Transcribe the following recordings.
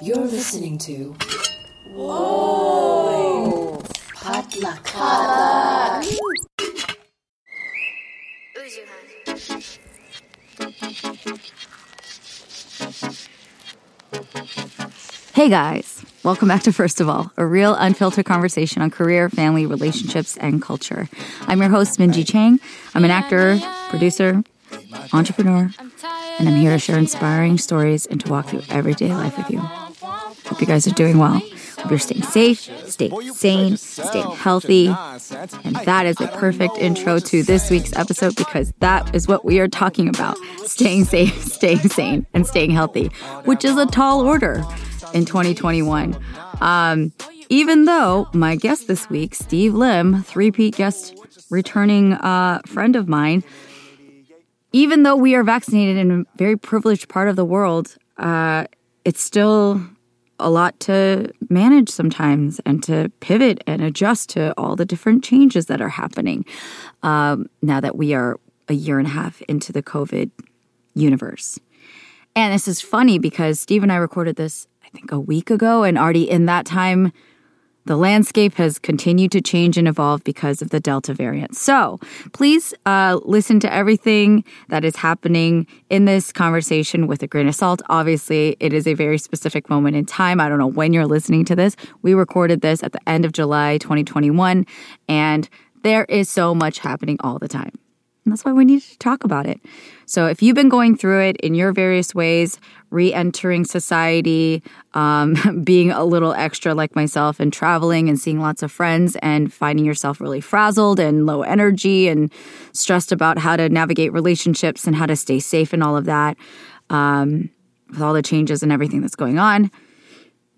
You're listening to. Whoa! Potluck. Potluck. Hey guys, welcome back to First of All, a real unfiltered conversation on career, family, relationships, and culture. I'm your host, Minji Chang. I'm an actor, producer, entrepreneur, and I'm here to share inspiring stories and to walk through everyday life with you. Hope you guys are doing well. Hope you're staying safe, staying sane, staying healthy. And that is a perfect intro to this week's episode because that is what we are talking about staying safe, staying sane, and staying healthy, which is a tall order in 2021. Um, even though my guest this week, Steve Lim, three-peat guest returning uh, friend of mine, even though we are vaccinated in a very privileged part of the world, uh, it's still a lot to manage sometimes and to pivot and adjust to all the different changes that are happening um, now that we are a year and a half into the COVID universe. And this is funny because Steve and I recorded this, I think, a week ago, and already in that time, the landscape has continued to change and evolve because of the Delta variant. So please uh, listen to everything that is happening in this conversation with a grain of salt. Obviously, it is a very specific moment in time. I don't know when you're listening to this. We recorded this at the end of July 2021, and there is so much happening all the time. And that's why we need to talk about it. So, if you've been going through it in your various ways, re entering society, um, being a little extra like myself, and traveling and seeing lots of friends, and finding yourself really frazzled and low energy and stressed about how to navigate relationships and how to stay safe and all of that, um, with all the changes and everything that's going on,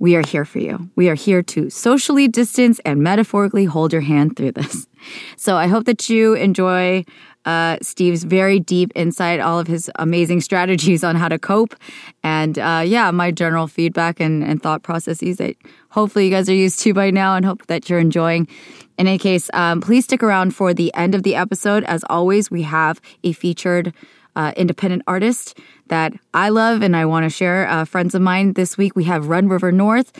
we are here for you. We are here to socially distance and metaphorically hold your hand through this. So I hope that you enjoy uh, Steve's very deep insight, all of his amazing strategies on how to cope, and uh, yeah, my general feedback and, and thought processes that hopefully you guys are used to by now and hope that you're enjoying. In any case, um, please stick around for the end of the episode. As always, we have a featured uh, independent artist that I love and I want to share. Uh, friends of mine this week, we have Run River North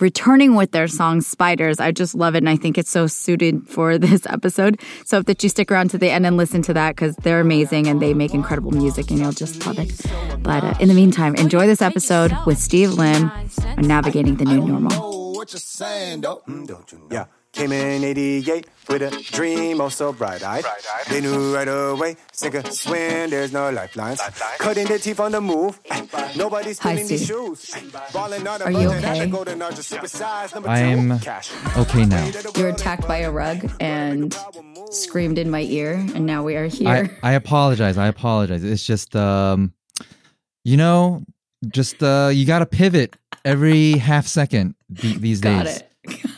returning with their song Spiders. I just love it and I think it's so suited for this episode. So hope that you stick around to the end and listen to that because they're amazing and they make incredible music and you'll just love it. But uh, in the meantime, enjoy this episode with Steve Lim on navigating the new normal. What you saying, though? Yeah. Came in 88 with a dream, oh so bright eyed. They knew right away, sink or swim, there's no lifelines. Cutting their teeth on the move, nobody's Hi, filling these shoes. Balling out Are you okay? I'm okay now. You're attacked by a rug and screamed in my ear, and now we are I, here. I apologize. I apologize. It's just um you know, just uh you got to pivot every half second th- these Got days. it.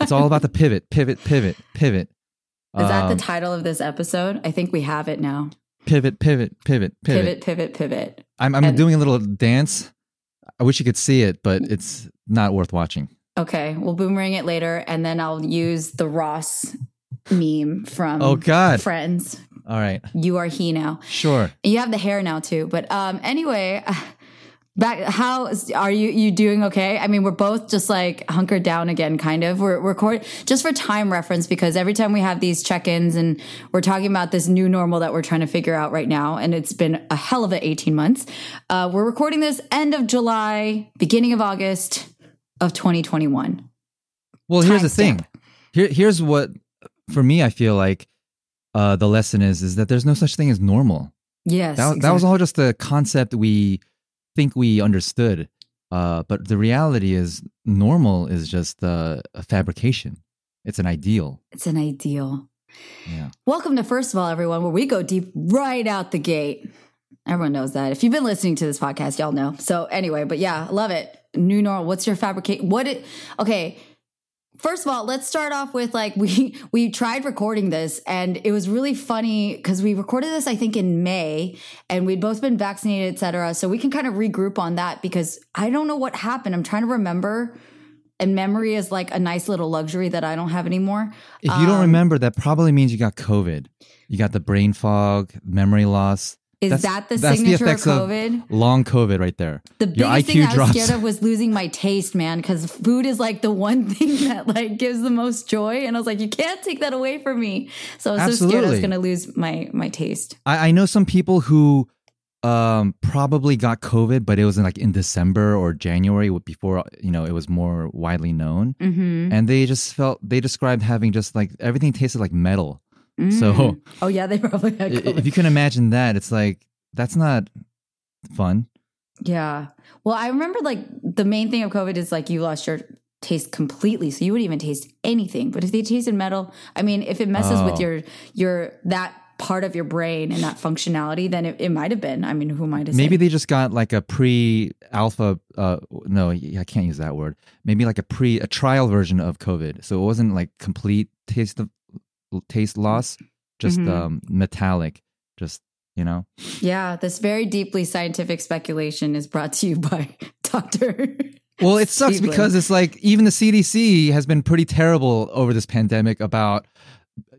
It's all about the pivot, pivot, pivot, pivot. Is that the Um, title of this episode? I think we have it now. pivot, pivot, pivot, pivot. Pivot, pivot, pivot. I'm I'm And- doing a little dance. I wish you could see it, but it's not worth watching. Okay, we'll boomerang it later, and then I'll use the Ross meme from Oh, God. Friends. All right. You are he now. Sure. You have the hair now too. But um, anyway, back. How are you? You doing okay? I mean, we're both just like hunkered down again, kind of. We're recording just for time reference because every time we have these check-ins and we're talking about this new normal that we're trying to figure out right now, and it's been a hell of a eighteen months. Uh, we're recording this end of July, beginning of August of 2021. Well, here's the Timestamp. thing. Here, here's what for me. I feel like uh, the lesson is is that there's no such thing as normal. Yes, That, that was all just a concept we think we understood. Uh, but the reality is, normal is just uh, a fabrication. It's an ideal. It's an ideal. Yeah. Welcome to First of All, everyone, where we go deep right out the gate. Everyone knows that. If you've been listening to this podcast, y'all know. So anyway, but yeah, love it. New normal. What's your fabricate? What it? Okay. First of all, let's start off with like we we tried recording this and it was really funny because we recorded this I think in May and we'd both been vaccinated, etc. So we can kind of regroup on that because I don't know what happened. I'm trying to remember, and memory is like a nice little luxury that I don't have anymore. If you don't Um, remember, that probably means you got COVID. You got the brain fog, memory loss. Is That's- that the signature effects of COVID? long COVID right there. The Your biggest IQ thing I was scared of was losing my taste, man, because food is like the one thing that like gives the most joy. And I was like, you can't take that away from me. So I was so scared I was gonna lose my my taste. I, I know some people who um probably got COVID, but it was in like in December or January before you know it was more widely known, Mm-hmm. and they just felt they described having just like everything tasted like metal. So oh yeah, they probably had if you can imagine that, it's like that's not fun. Yeah. Well, I remember like the main thing of COVID is like you lost your taste completely, so you wouldn't even taste anything. But if they tasted metal, I mean, if it messes with Oh. your your that part of your brain and that functionality, then it, it might have been. I mean, who might have Maybe they just got like a pre-alpha. Uh, no, I can't use that word. Maybe like a pre, a trial version of COVID. So it wasn't like complete taste of taste loss, just Mhm. um, metallic. Just you know. Yeah, this very deeply scientific speculation is brought to you by Doctor. Well, it sucks Steve because it's like even the CDC has been pretty terrible over this pandemic about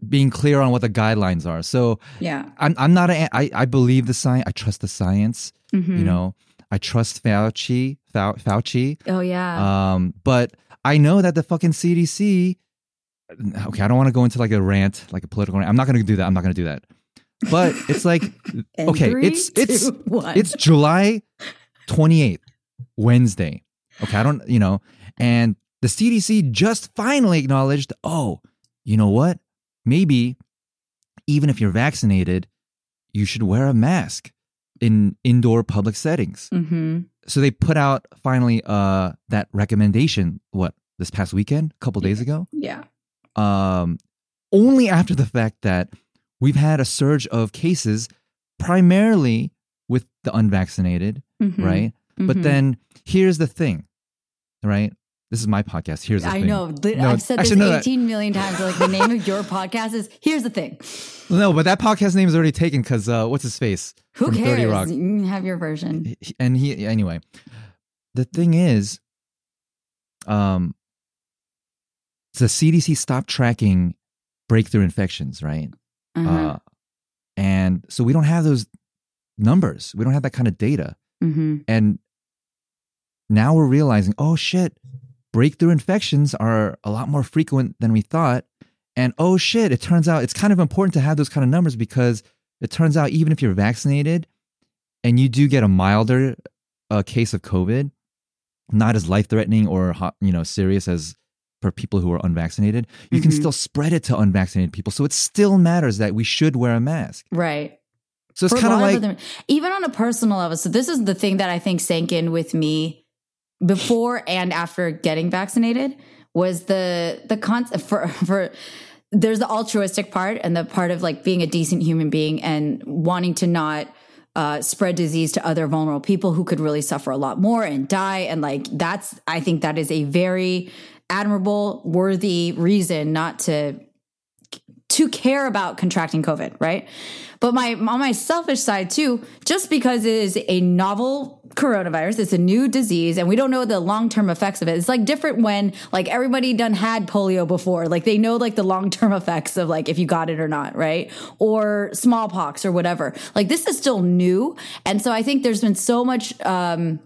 being clear on what the guidelines are. So Yeah. I'm I'm not a I I believe the science. I trust the science. Mhm. You know, I trust Fauci. Fau- Fauci. Oh yeah. Um, but I know that the fucking CDC. Okay, I don't want to go into like a rant, like a political rant. I'm not going to do that. I'm not going to do that. But it's like, okay, three, it's it's two, it's July 28th, Wednesday. Okay, I don't, you know, and the CDC just finally acknowledged, oh, you know what? Maybe even if you're vaccinated, you should wear a mask in indoor public settings hmm so they put out finally uh that recommendation what this past weekend a couple days ago Yeah. Um only after the fact that we've had a surge of cases primarily with the unvaccinated Mhm. right but Mhm. then here's the thing right this is my podcast here's the thing. I thing know. No, I've said this no, that- 18 million times. Like the name of your podcast is here's the thing. no but that podcast name is already taken because uh what's his face Who from 30 cares? rock have your version. And he anyway the thing is um the cdc stopped tracking breakthrough infections right? Uh-huh. uh and so we don't have those numbers. We don't have that kind of data. Hmm and now we're realizing oh shit breakthrough infections are a lot more frequent than we thought. And oh shit it turns out it's kind of important to have those kind of numbers because it turns out even if you're vaccinated and you do get a milder uh, case of covid not as life threatening or you know serious as for people who are unvaccinated you can Mhm. still spread it to unvaccinated people so it still matters that we should wear a mask Right. so it's kind of like them- even on a personal level. So this is the thing that I think sank in with me before and after getting vaccinated was the the concept for for there's the altruistic part and the part of like being a decent human being and wanting to not uh, spread disease to other vulnerable people who could really suffer a lot more and die. And like that's, I think that is a very admirable, worthy reason not to to care about contracting COVID, right? But my on my selfish side too, just because it is a novel coronavirus, it's a new disease, and we don't know the long term effects of it. It's like different when like everybody done had polio before, like they know like the long term effects of like if you got it or not, right? Or smallpox or whatever. Like this is still new, and so I think there's been so much. um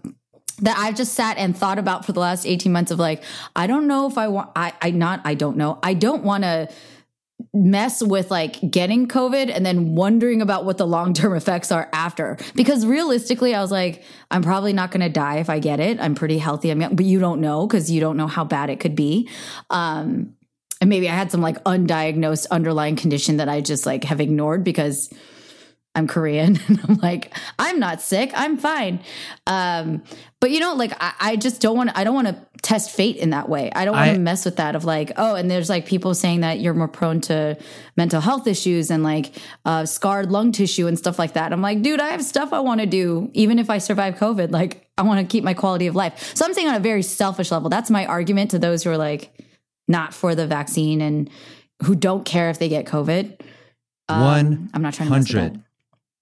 that I've just sat and thought about for the last 18 months of like, I don't know if I want, I, I not, I don't know. I don't want to mess with like getting COVID and then wondering about what the long term effects are after. Because realistically, I was like, I'm probably not going to die if I get it. I'm pretty healthy. I'm young, but you don't know because you don't know how bad it could be. Um, and maybe I had some like undiagnosed underlying condition that I just like have ignored because I'm Korean and I'm like, I'm not sick. I'm fine. Um, but you know, like I, I just don't want I don't want to test fate in that way. I don't want to mess with that of like, oh, and there's like people saying that you're more prone to mental health issues and like uh, scarred lung tissue and stuff like that. I'm like, dude, I have stuff I want to do. Even if I survive COVID, like I want to keep my quality of life. So I'm saying on a very selfish level, that's my argument to those who are like not for the vaccine and who don't care if they get COVID. Um, One I'm not trying to hundred.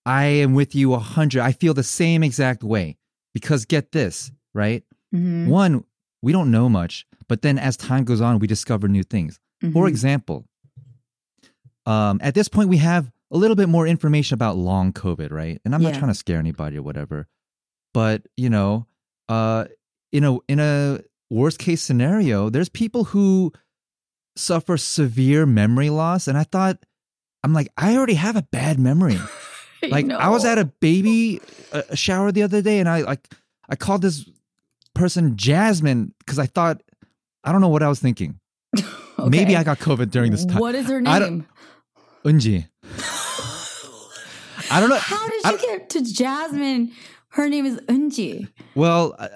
I am with you a hundred. I feel the same exact way because get this right. Mhm. One, we don't know much, but then as time goes on, we discover new things. For Mhm. example, um, at this point, we have a little bit more information about long COVID, right? And I'm not trying to scare anybody or whatever, but you know, uh, in a in a worst case scenario, there's people who suffer severe memory loss, and I thought, I'm like, I already have a bad memory. Like I was at a baby uh, shower the other day, and I like I called this person Jasmine because I thought I don't know what I was thinking. Maybe I got COVID during this time. What is her name? Unji. I don't know. How did you get to Jasmine? Her name is Unji. Well, I,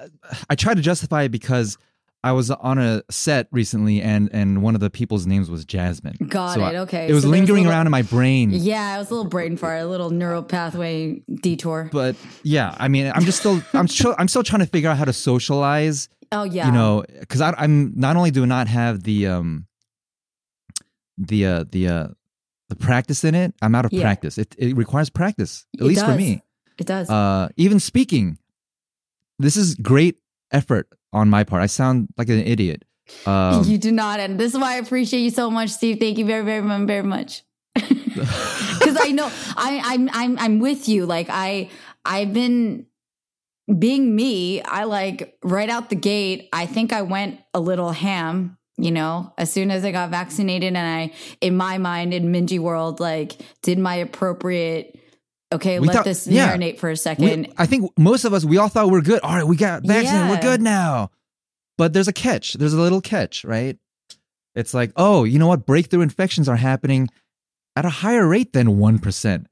I tried to justify it because I was on a set recently, and and one of the people's names was Jasmine. Got So it, I- okay. It was So lingering little- around in my brain. Yeah, it was a little brain fart, a little neural pathway detour. But yeah, I mean, I'm just still, I'm still, I'm still trying to figure out how to socialize. oh yeah, You know, because I'm not only do I not have the um, the uh, the uh, the practice in it. I'm out of Yeah. practice. It it requires practice, at It least for me. it does. Uh, even speaking, this is great effort on my part. I sound like an idiot. Um, you do not, and this is why I appreciate you so much, Steve. Thank you very, very, very, much. Because I know I, I'm, I'm, I'm with you. Like I, I've been being me. I like right out the gate. I think I went a little ham. You know, as soon as I got vaccinated, and I, in my mind, in Minji world, like did my appropriate. Okay, We let thought- this yeah. marinate for a we- second. I think most of us, we all thought we're good. All right, we got vaccinated. We're good now. But there's a catch. There's a little catch, right? It's like, oh, you know what? Breakthrough infections are happening at a higher rate than 1%.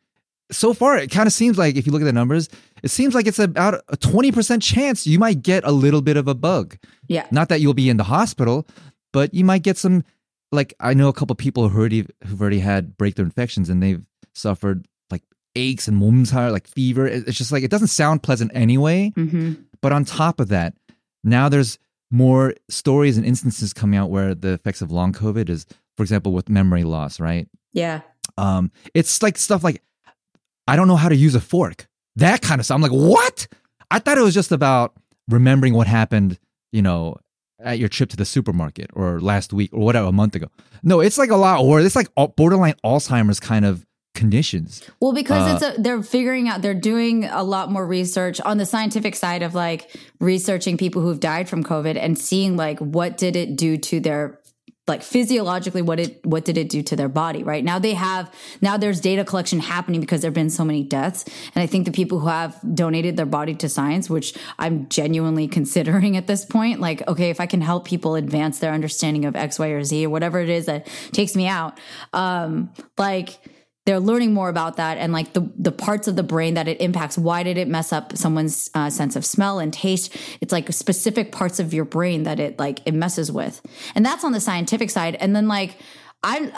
So far, it kind of seems like, if you look at the numbers, it seems like it's about a 20% chance you might get a little bit of a bug. yeah, Not that you'll be in the hospital, but you might get some. Like I know a couple people who already who've already had breakthrough infections and they've suffered aches and 몸살, like fever. It's just like it doesn't sound pleasant anyway. hmm But on top of that, now there's more stories and instances coming out where the effects of long COVID is, for example, with memory loss. Right? yeah. Um, it's like stuff like I don't know how to use a fork. That kind of stuff. I'm like, what? I thought it was just about remembering what happened, you know, at your trip to the supermarket or last week or whatever, a month ago. No, it's like a lot or it's like borderline Alzheimer's kind of conditions. Well, because Uh, it's a, they're figuring out, they're doing a lot more research on the scientific side of like researching people who've died from COVID and seeing like what did it do to their like physiologically what it what did it do to their body right now they have now there's data collection happening because there've been so many deaths and i think the people who have donated their body to science which i'm genuinely considering at this point like okay if i can help people advance their understanding of x y or z or whatever it is that takes me out um like they're learning more about that and like the the parts of the brain that it impacts. Why did it mess up someone's uh, sense of smell and taste? It's like specific parts of your brain that it like it messes with. And that's on the scientific side. And then like i'm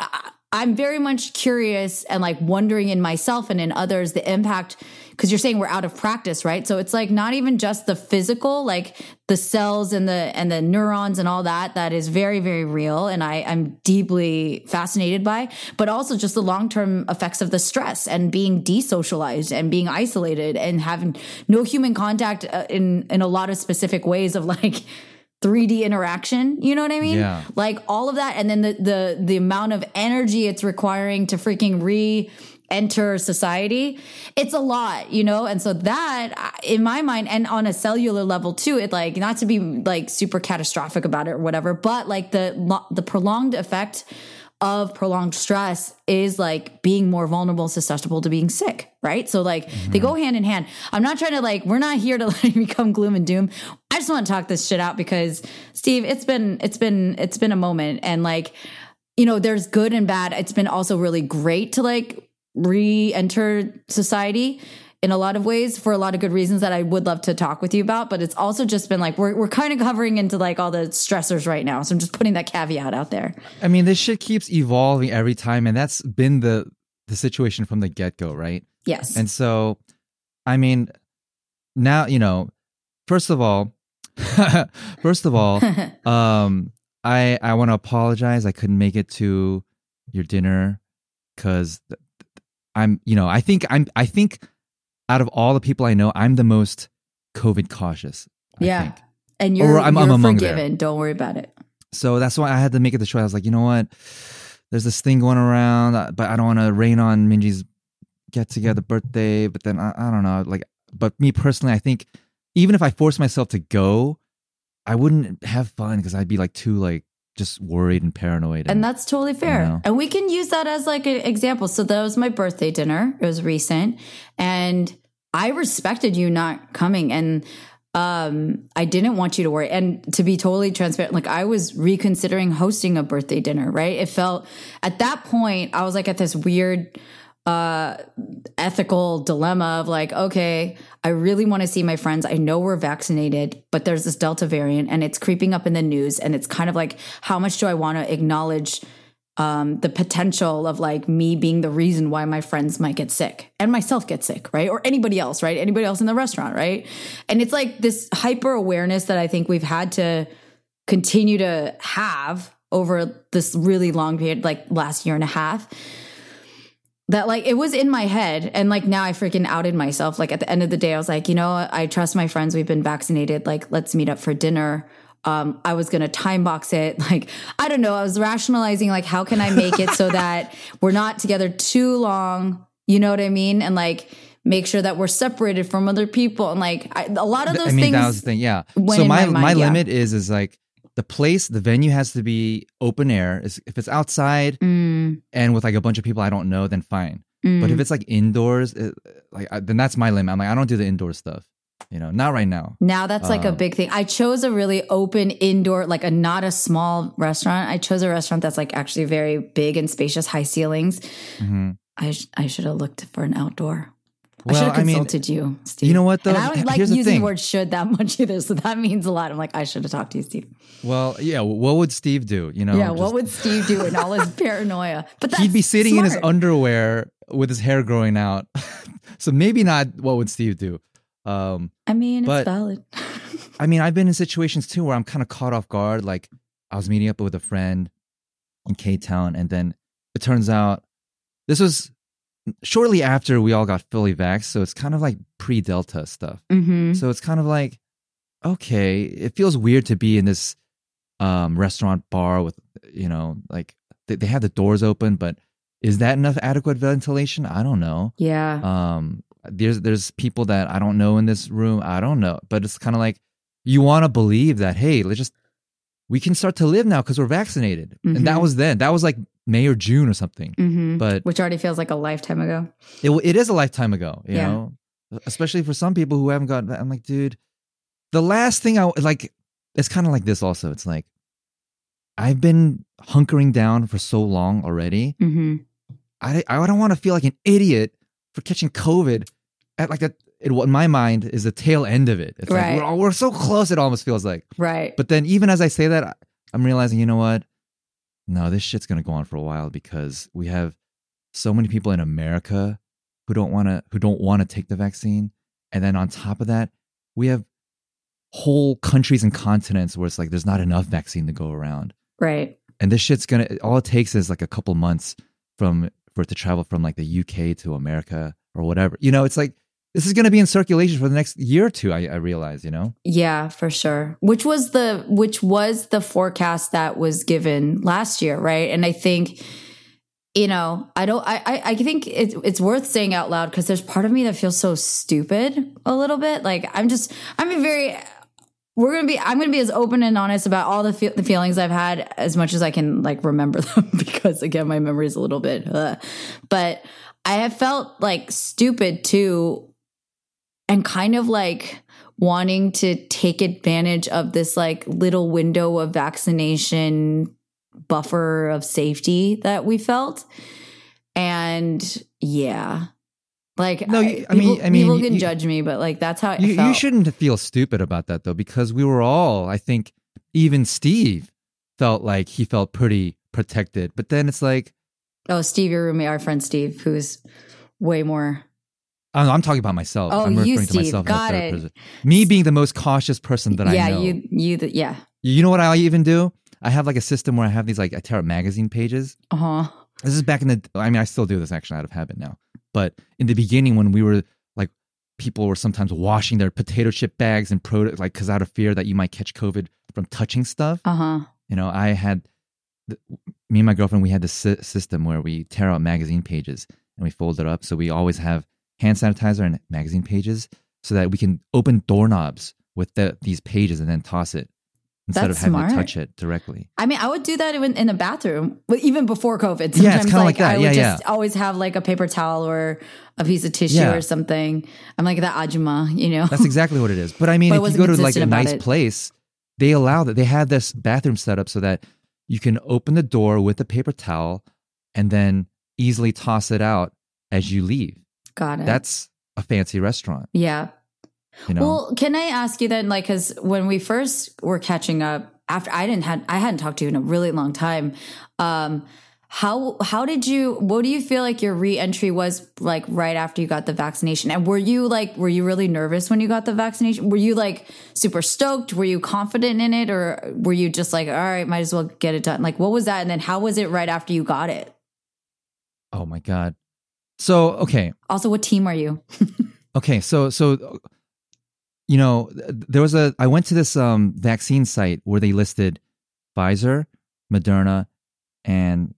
i'm very much curious and like wondering in myself and in others the impact because you're saying we're out of practice right? So it's like not even just the physical like the cells and the and the neurons and all that that is very very real and i i'm deeply fascinated by but also just the long-term effects of the stress and being desocialized and being isolated and having no human contact uh, in in a lot of specific ways of like 3D interaction, you know what I mean? Yeah. Like all of that and then the the the amount of energy it's requiring to freaking re enter society it's a lot you know? And so that in my mind and on a cellular level too it like not to be like super catastrophic about it or whatever but like the the prolonged effect of prolonged stress is like being more vulnerable susceptible to being sick right? So like they go mm-hmm. hand in hand. I'm not trying to like we're not here to like become gloom and doom. I just want to talk this shit out because steve it's been it's been it's been a moment. And like you know there's good and bad. It's been also really great to like re-enter society in a lot of ways for a lot of good reasons that I would love to talk with you about. But it's also just been like we're we're kind of covering into like all the stressors right now. So I'm just putting that caveat out there. I mean, this shit keeps evolving every time, and that's been the the situation from the get go, right? Yes. And so, I mean, now you know. First of all, first of all, um, I I want to apologize. I couldn't make it to your dinner because I'm, you know, I think I'm, I think out of all the people I know, I'm the most COVID cautious. I yeah. think. And you're, Or I'm- you're I'm among there. forgiven. Don't worry about it. So that's why I had to make it the choice. I was like, you know what? There's this thing going around, uh, but I don't want to rain on Minji's get together birthday, but then I, I don't know. Like, but me personally, I think even if I force myself to go, I wouldn't have fun because I'd be like too like just worried and paranoid. And that's totally fair. know. And we can use that as like an example. So that was my birthday dinner. It was recent. And I respected you not coming. And um I didn't want you to worry. And to be totally transparent, like I was reconsidering hosting a birthday dinner, right? It felt at that point, I was like at this weird uh ethical dilemma of like okay i really want to see my friends i know we're vaccinated but there's this delta variant and it's creeping up in the news and it's kind of like how much do i want to acknowledge um, the potential of like me being the reason why my friends might get sick and myself get sick, right? Or anybody else, right? Anybody else in the restaurant, right? And it's like this hyper awareness that I think we've had to continue to have over this really long period, like last year and a half. That like it was in my head, and like now I freaking outed myself. Like at the end of the day, I was like, you know, I trust my friends. We've been vaccinated. Like, let's meet up for dinner. Um, I was gonna time box it. Like, I don't know. I was rationalizing like, how can I make it so that we're not together too long? You know what I mean? And like, make sure that we're separated from other people. And like, I, a lot of those I mean, things. that was the thing. Yeah. So my my my, yeah. limit is is like the place, the venue has to be open air. Is if it's outside Mm, and with like a bunch of people I don't know, then fine. mm. But if it's like indoors, it, like I, then that's my limit. I'm like, I don't do the indoor stuff. You know, not right now. Now that's like a Um, big thing. I chose a really open indoor, like a not a small restaurant. I chose a restaurant that's like actually very big and spacious, high ceilings. hmm I sh- I should have looked for an outdoor. I should Well, have I mean, consulted you, Steve. you know what, though? And I don't like Here's using the thing. word "should" that much either, so that means a lot. I'm like, I should have talked to you, Steve. well, yeah. What would Steve do? You know, yeah, just- what would Steve do in all his paranoia? But that's he'd be sitting in his underwear with his hair growing out. so maybe not. What would Steve do? Um, I mean, it's valid. I mean, I've been in situations too where I'm kind of caught off guard. Like I was meeting up with a friend in K Town, and then it turns out this was shortly after we all got fully vaxxed. So it's kind of like pre Delta stuff. hmm So it's kind of like, okay, it feels weird to be in this um, restaurant bar with, you know, like they, they have the doors open, but is that enough adequate ventilation? I don't know. Yeah. Um, there's there's people that I don't know in this room. I don't know, but it's kind of like you want to believe that hey, let's just we can start to live now because we're vaccinated, and that Mhm. was then. That was like May or June or something. hmm But Which already feels like a lifetime ago. it it is a lifetime ago, you Yeah. know. Especially for some people who haven't got. I'm like, dude, the last thing I like. It's kind of like this. Also, it's like I've been hunkering down for so long already. hmm I I don't want to feel like an idiot for catching COVID at like that. It, in my mind is the tail end of it. It's Right. like we're, all- we're so close. It almost feels like. Right. But then even as I say that, I'm realizing, you know what? No, this shit's gonna go on for a while because we have so many people in America who don't want to who don't want to take the vaccine, and then on top of that, we have whole countries and continents where it's like there's not enough vaccine to go around right. and this shit's gonna all it takes is like a couple months from for it to travel from like the UK to America or whatever. You know, it's like this is gonna be in circulation for the next year or two. I, I realize, you know. Yeah, for sure. Which was the which was the forecast that was given last year, right? And I think you know, I don't I I, think it's it's worth saying out loud because there's part of me that feels so stupid a little bit. Like I'm just I'm a very we're gonna be i'm gonna be as open and honest about all the, fe- the feelings i've had as much as i can like remember them because again my memory is a little bit but i have felt like stupid too and kind of like wanting to take advantage of this like little window of vaccination buffer of safety that we felt and yeah like No, I, you- I mean- people, I mean, people can you- judge me but like that's how it You, felt you shouldn't feel stupid about that though, because we were all, I think, even Steve felt like he felt pretty protected. But then it's like, Oh, Steve, your roommate, our friend Steve, who's way more. I'm, I'm talking about myself. Oh, I'm you, referring to Steve. myself in the Got third it. person. Me being the most cautious person that yeah, I know. Yeah, you, you, the, yeah. You know what I even do? I have like a system where I have these like I tear up magazine pages. Uh huh. This is back in the. I mean, I still do this actually out of habit now. But in the beginning, when we were like, people were sometimes washing their potato chip bags and product like because out of fear that you might catch COVID from touching stuff. Uh huh. You know, I had the, me and my girlfriend. We had this sy- system where we tear out magazine pages, and we fold it up. So we always have hand sanitizer and magazine pages so that we can open doorknobs with the, these pages and then toss it instead That's of having smart. to touch it directly. I mean, I would do that even in a bathroom, even before COVID. Sometimes, Yeah, it's kinda like that. I would Yeah, just yeah. always have like a paper towel or a piece of tissue Yeah. or something. I'm like that ajuma, you know. That's exactly what it is. But I mean, But if you go to like a nice it. place, they allow that. They have this bathroom set up so that you can open the door with a paper towel and then easily toss it out as you leave. Got it. That's a fancy restaurant, yeah. you know. Well, can I ask you then, like, because when we first were catching up, after I didn't had I hadn't talked to you in a really long time. Um, how how did you? What do you feel like your reentry was like right after you got the vaccination? And were you like were you really nervous when you got the vaccination? Were you like super stoked? Were you confident in it, or were you just like, all right, might as well get it done? Like, what was that? And then how was it right after you got it? oh my god. So okay, Also, what team are you? okay. So so you know, there was a. I went to this um vaccine site where they listed Pfizer, Moderna, and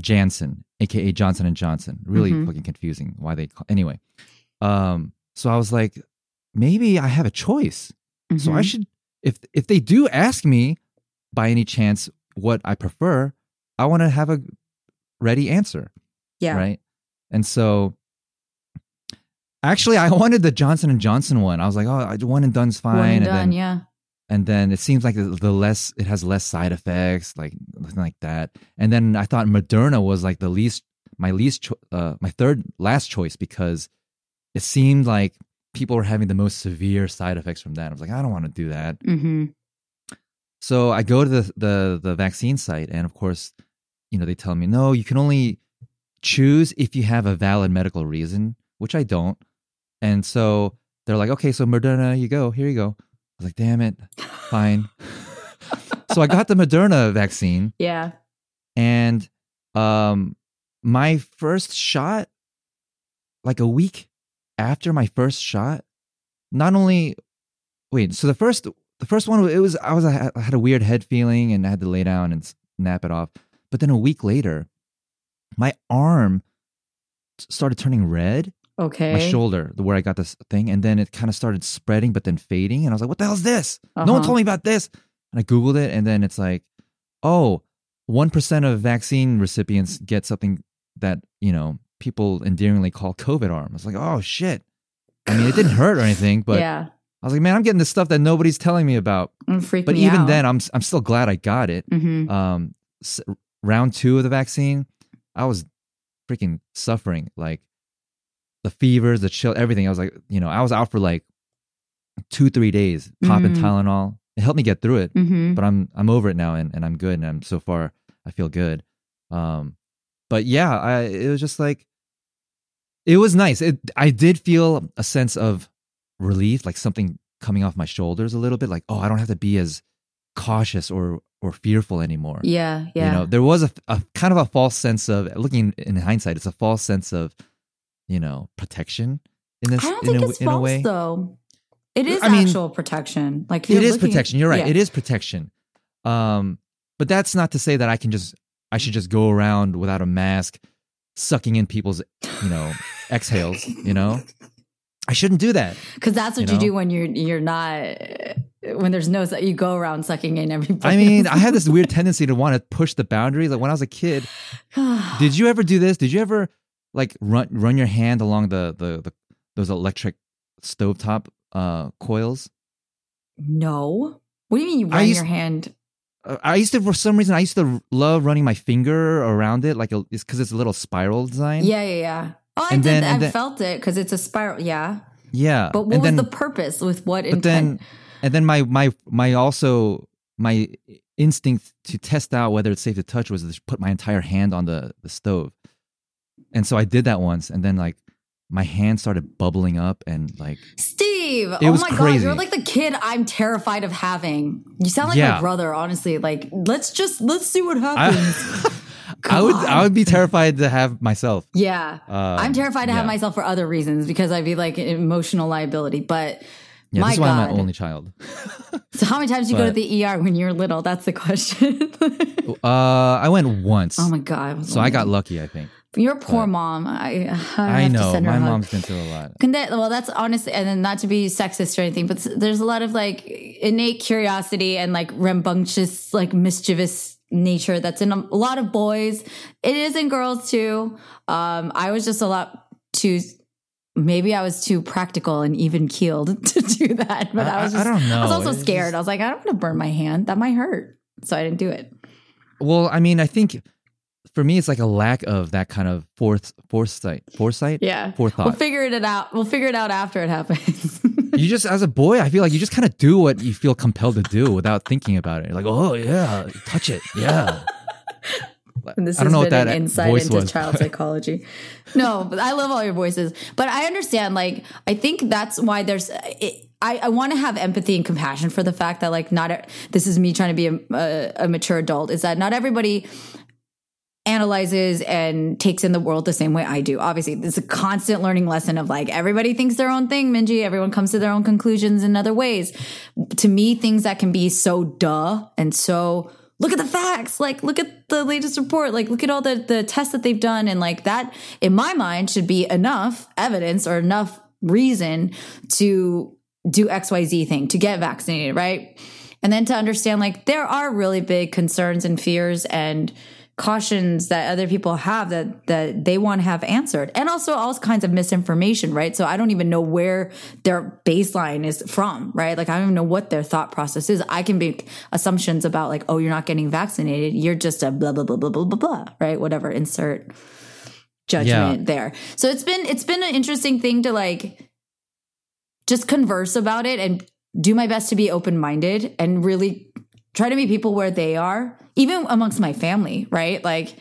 Janssen, aka Johnson and Johnson. Really Mhm. fucking confusing why they call, anyway. Um, so I was like, maybe I have a choice. So I Mhm. should if if they do ask me by any chance what I prefer, I want to have a ready answer, yeah, right? And so actually I wanted the Johnson and Johnson one. I was like, oh, one and done's fine one and and done. then yeah, and then it seems like the the less it has less side effects like nothing like that. And then i thought moderna was like the least my least cho- uh, my third last choice because it seemed like people were having the most severe side effects from that. I was like i don't want to do that. Hmm so i go to the, the the vaccine site and of course you know they tell me no you can only choose if you have a valid medical reason which i don't. And so they're like okay so moderna you go. Here you go. I was like damn it. Fine. So i got the moderna vaccine. Yeah. and um my first shot like a week after my first shot not only wait so the first the first one it was i was i had a weird head feeling and i had to lay down and snap it off. But then a week later my arm started turning red. Okay. my shoulder the where i got this thing and then it kind of started spreading but then fading and i was like what the hell is this? No one Uh-huh. told me about this. And i googled it and then it's like oh 1% of vaccine recipients get something that you know people endearingly call covid arm. I was like oh shit. I mean it didn't hurt or anything but yeah, i was like man i'm getting this stuff that nobody's telling me about. But even out. then i'm i'm still glad i got it. Hmm um s- round 2 of the vaccine i was freaking suffering like the fevers the chill everything. I was like you know i was out for like 2 3 days popping Mhm. tylenol. It helped me get through it hmm but i'm i'm over it now and, and i'm good and i'm so far i feel good. Um but yeah i it was just like it was nice. It i did feel a sense of relief like something coming off my shoulders a little bit like oh i don't have to be as cautious or or fearful anymore Yeah, yeah. you know there was a, a kind of a false sense of looking in hindsight it's a false sense of you know protection in this I don't in, think a, it's false way though. It is I mean, actual protection. Like it is protection you're right yeah. it is protection um but that's not to say that i can just i should just go around without a mask sucking in people's you know exhales you know i shouldn't do that because that's what you you, know? do when you're you're not when there's no you go around sucking in everybody. i mean i had this weird tendency to want to push the boundaries like when i was a kid did you ever do this did you ever like run run your hand along the the, the those electric stovetop uh coils no. What do you mean you run used- your hand? Uh, I used to, for some reason, I used to love running my finger around it, like a, it's because it's a little spiral design. Yeah, yeah, yeah. Oh, I And did. then- I then- felt it because it's a spiral. Yeah, yeah. but what and was then, the purpose with what but intent? then, and then my my my also my instinct to test out whether it's safe to touch was to put my entire hand on the the stove, and so I did that once, and then like my hand started bubbling up, and like Steve, It oh was my god, crazy. you're like the kid I'm terrified of having. You sound like my brother, honestly. Like, let's just let's see what happens. I God. I would be terrified to have myself. yeah, Um, I'm terrified to have myself for other reasons because I'd be like an emotional liability. But Yeah, my this is why I'm God. my only child. so, how many times do you go to the ER when you're little? That's the question. Uh, I went once, oh my god! so I got lucky. I think. Your poor But- mom. I, I, I have to know my mom's been through a lot. That, well, that's honestly, and then not to be sexist or anything, but there's a lot of like innate curiosity and like rambunctious, like mischievous nature that's in a, lot of boys. It is in girls too. Um, I was just a lot too, maybe I was too practical and even keeled to do that. But I, I- was I don't know. I was also It's scared. just- I was like, I don't want to burn my hand. That might hurt. So I didn't do it. Well, I mean, I think for me, it's like a lack of that kind of forth, foresight, foresight, Yeah. forethought. We'll figure it out. We'll figure it out after it happens. You just, as a boy, I feel like you just kind of do what you feel compelled to do without thinking about it. You're like, oh yeah, touch it, yeah. And this I don't know what that an insight into was, child psychology. No, but I love all your voices. But I understand. Like, I think that's why there's. It, I, I want to have empathy and compassion for the fact that like not this is me trying to be a, a, a mature adult. Is that not everybody analyzes and takes in the world the same way I do. Obviously, it's a constant learning lesson of like everybody thinks their own thing, Minji. Everyone comes to their own conclusions in other ways. To me, things that can be so duh and so look at the facts, like look at the latest report, like look at all the the tests that they've done, and like that in my mind should be enough evidence or enough reason to do XYZ thing, to get vaccinated, right? And then to understand like there are really big concerns and fears and cautions that other people have that that they want to have answered. And also all kinds of misinformation right? So i don't even know where their baseline is from right? Like i don't even know what their thought process is. I can make assumptions about like oh you're not getting vaccinated. You're just a blah blah blah blah blah blah blah right? Whatever. Insert judgment Yeah. there. So it's been it's been an interesting thing to like just converse about it and do my best to be open minded and really try to meet people where they are, even amongst my family, right? Like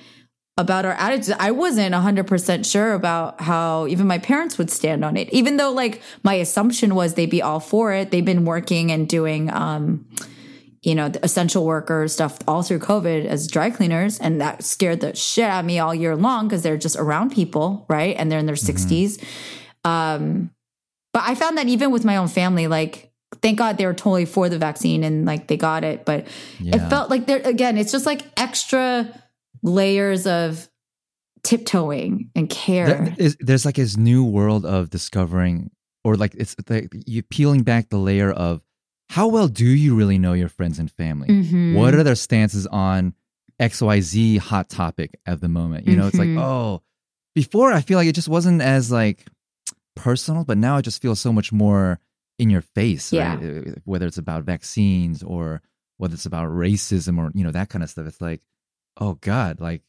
about our attitudes. I wasn't 100% sure about how even my parents would stand on it, even though like my assumption was they'd be all for it. They've been working and doing, um, you know, the essential worker stuff all through COVID as dry cleaners. And that scared the shit out of me all year long because they're just around people, right? And they're in their 60s. Um, but I found that even with my own family, like, thank God they were totally for the vaccine and like they got it. But it felt like there, again, it's just like extra layers of tiptoeing and care. There- there's like this new world of discovering, or like it's like you peeling back the layer of how well do you really know your friends and family? Mhm. What are their stances on XYZ hot topic at the moment? You know, it's like, Mhm. oh, before I feel like it just wasn't as like personal, but now it just feels so much more in your face, Yeah. right? Uh, Whether it's about vaccines or whether it's about racism or, you know, that kind of stuff. It's like, oh God, like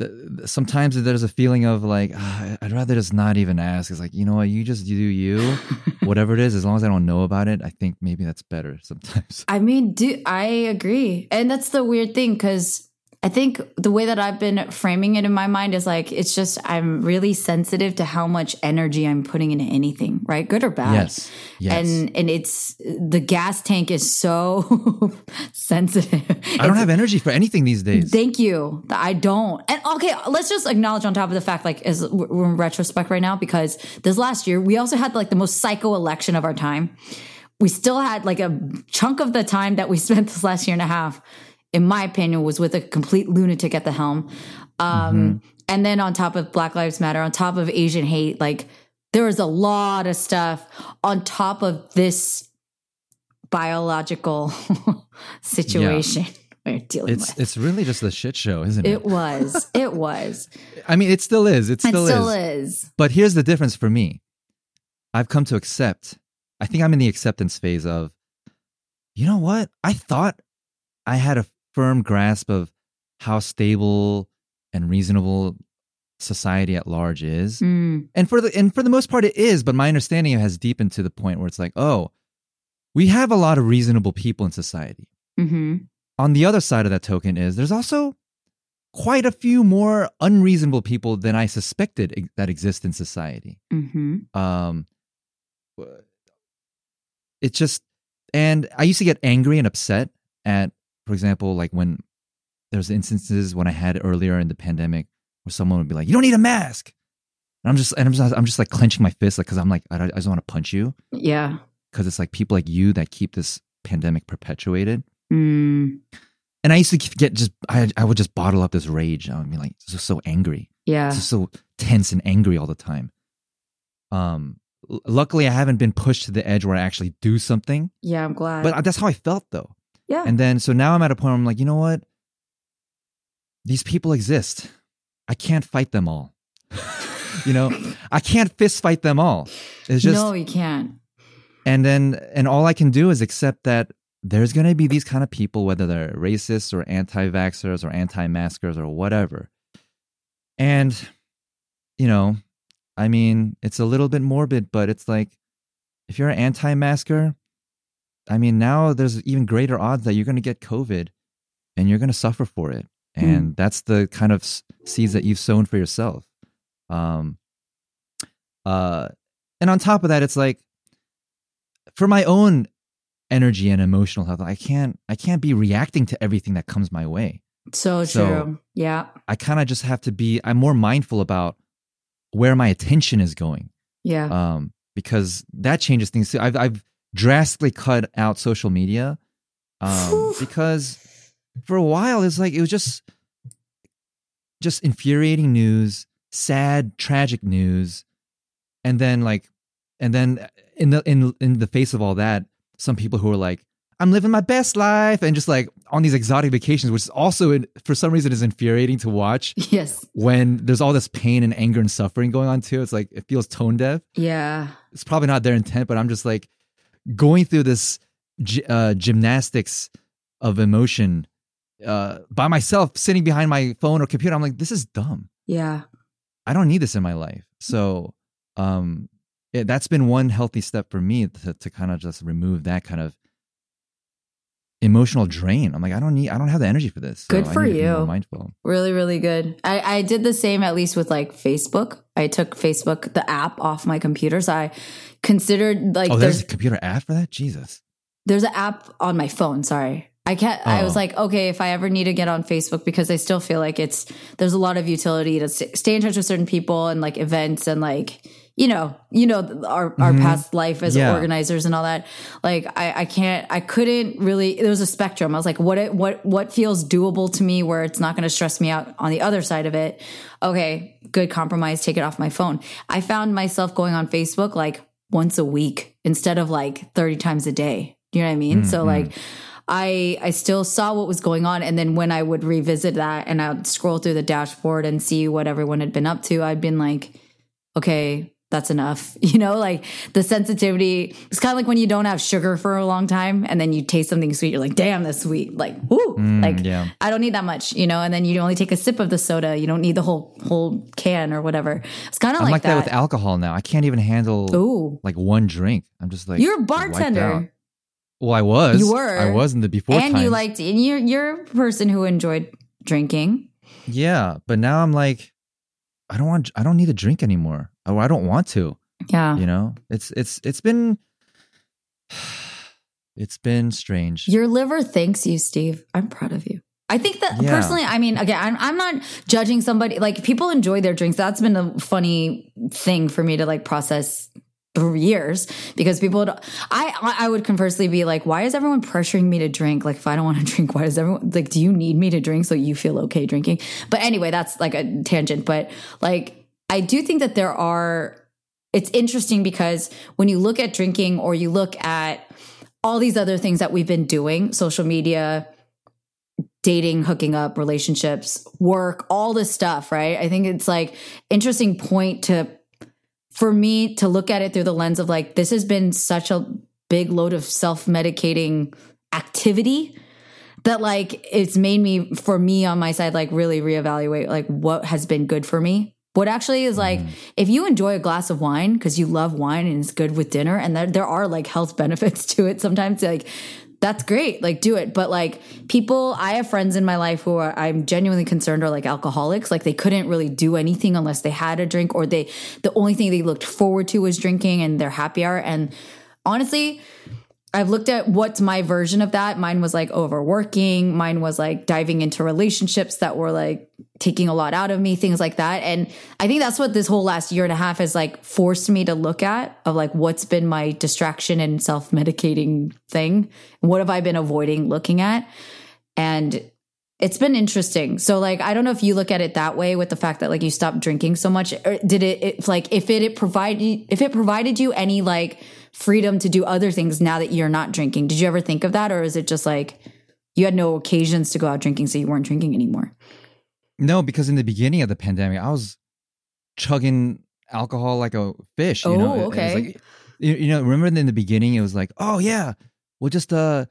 th- th- sometimes there's a feeling of like "Ah, I'd rather just not even ask. It's like you know what, you just do you, whatever it is. As long as I don't know about it, I think maybe that's better sometimes. I mean, do I agree? And that's the weird thing because I think the way that I've been framing it in my mind is like it's just I'm really sensitive to how much energy I'm putting into anything, right? Good or bad. Yes, yes. And and it's the gas tank is so sensitive. I don't have energy for anything these days. Thank you. I don't. And okay, let's just acknowledge on top of the fact, like, as we're in retrospect right now, because this last year we also had like the most psycho election of our time. We still had like a chunk of the time that we spent this last year and a half, in my opinion, was with a complete lunatic at the helm. Um, And then on top of Black Lives Matter, on top of Asian hate, like there was a lot of stuff on top of this biological situation we're dealing It's with. it's really just a shit show, isn't it? It was. It was. I mean, it still is. It It still, still is. is. But here's the difference for me. I've come to accept. I think I'm in the acceptance phase of, you know what? I thought I had a firm grasp of how stable and reasonable society at large is. Mm, And for the and for the most part it is, but my understanding has deepened to the point where it's like, oh, we have a lot of reasonable people in society. hmm On the other side of that token is there's also quite a few more unreasonable people than I suspected that exist in society. hmm Um, it's just, and I used to get angry and upset at, for example, like when there's instances when I had earlier in the pandemic where someone would be like, "You don't need a mask," and I'm just, and I'm just, I'm just like clenching my fist, like, because I'm like, I, I just want to punch you, Yeah. because it's like people like you that keep this pandemic perpetuated. Mm, And I used to get just, I, I would just bottle up this rage. I would be like, just so angry. Yeah. Just so tense and angry all the time. Um, l- luckily, I haven't been pushed to the edge where I actually do something, Yeah, I'm glad. but that's how I felt though. Yeah. And then, so now I'm at a point where I'm like, you know what? These people exist. I can't fight them all. you know, I can't fist fight them all. It's just, no, you can't. and then, and all I can do is accept that there's going to be these kind of people, whether they're racists or anti vaxxers or anti maskers or whatever. And, you know, I mean, it's a little bit morbid, but it's like if you're an anti masker, I mean, now there's even greater odds that you're going to get COVID and you're going to suffer for it. And that's the kind of seeds that you've sown for yourself. Um, uh, and on top of that, it's like for my own energy and emotional health, I can't, I can't be reacting to everything that comes my way. So true. Yeah. I kind of just have to be, I'm more mindful about where my attention is going Yeah. um, because that changes things too. I've, I've drastically cut out social media um, because for a while it's like it was just just infuriating news, sad, tragic news, and then like, and then in the in in the face of all that, some people who are like, "I'm living my best life," and just like on these exotic vacations, which is also in, for some reason is infuriating to watch yes. when there's all this pain and anger and suffering going on too. It's like it feels tone deaf Yeah. it's probably not their intent, but I'm just like going through this uh, gymnastics of emotion uh, by myself, sitting behind my phone or computer. I'm like, this is dumb. Yeah. I don't need this in my life. So um, it, that's been one healthy step for me to, to kind of just remove that kind of emotional drain. I'm like, I don't need, I don't have the energy for this. So Good for need to be you. mindful. Really, really good. I, I did the same at least with like Facebook. I took Facebook, the app, off my computer. So I considered like Oh, there's there's a computer app for that. Jesus. there's an app on my phone. Sorry. I can't, I was Oh. like, okay, if I ever need to get on Facebook, because I still feel like it's, there's a lot of utility to stay in touch with certain people and like events and like, you know, you know, our, our past life as Mm-hmm. Yeah. organizers and all that. Like, I, I can't, I couldn't really, there was a spectrum. I was like, what, it, what, what feels doable to me where it's not going to stress me out on the other side of it. Okay. Good compromise. Take it off my phone. I found myself going on Facebook like once a week instead of like 30 times a day. You know what I mean? So like, I I still saw what was going on, and then when I would revisit that and I'd scroll through the dashboard and see what everyone had been up to, I'd been like, okay, that's enough. You know, like the sensitivity. It's kind of like when you don't have sugar for a long time, and then you taste something sweet. You're like, damn, that's sweet. Like, whoo, mm, like yeah. I don't need that much. You know, and then you only take a sip of the soda. You don't need the whole whole can or whatever. It's kind of like, like, that. that. with alcohol now. I can't even handle Ooh, like one drink. I'm just like you're a bartender. Well, I was. You were. I was in the before and you liked and you're you're a person who enjoyed drinking Yeah, but now I'm like, I don't want. I don't need a drink anymore. Or I don't want to. yeah. You know, it's it's it's been it's been strange. your liver thanks you steve. I'm proud of you. I think that Yeah. personally i mean again I'm, I'm not judging somebody. Like people enjoy their drinks. That's been a funny thing for me to like process for years because people would, I I would conversely be like why is everyone pressuring me to drink? Like if I don't want to drink why does everyone like do you need me to drink so you feel okay drinking? But anyway that's like a tangent. But like I do think that there are it's interesting because when you look at drinking or you look at all these other things that we've been doing social media dating hooking up relationships work all this stuff right? I think it's like interesting point to for me to look at it through the lens of like this has been such a big load of self-medicating activity that like it's made me for me on my side like really reevaluate like what has been good for me what actually is like mm. if you enjoy a glass of wine because you love wine and it's good with dinner and there, there are like health benefits to it sometimes like that's great like do it but like people i have friends in my life who are i'm genuinely concerned are like alcoholics like they couldn't really do anything unless they had a drink or they the only thing they looked forward to was drinking and their happy hour and honestly I've looked at what's my version of that. Mine was like overworking. Mine was like diving into relationships that were like taking a lot out of me, things like that. And I think that's what this whole last year and a half has like forced me to look at of like what's been my distraction and self medicating thing. What have I been avoiding looking at? And It's been interesting. So like I don't know if you look at it that way with the fact that like you stopped drinking so much did it, it like if it, it provided if it provided you any like freedom to do other things now that you're not drinking. Did you ever think of that or is it just like you had no occasions to go out drinking so you weren't drinking anymore? No, because in the beginning of the pandemic, I was chugging alcohol like a fish. You know? Oh, It- it was okay. like- you, you know, remember in the beginning, it was like, oh yeah, we'll just uh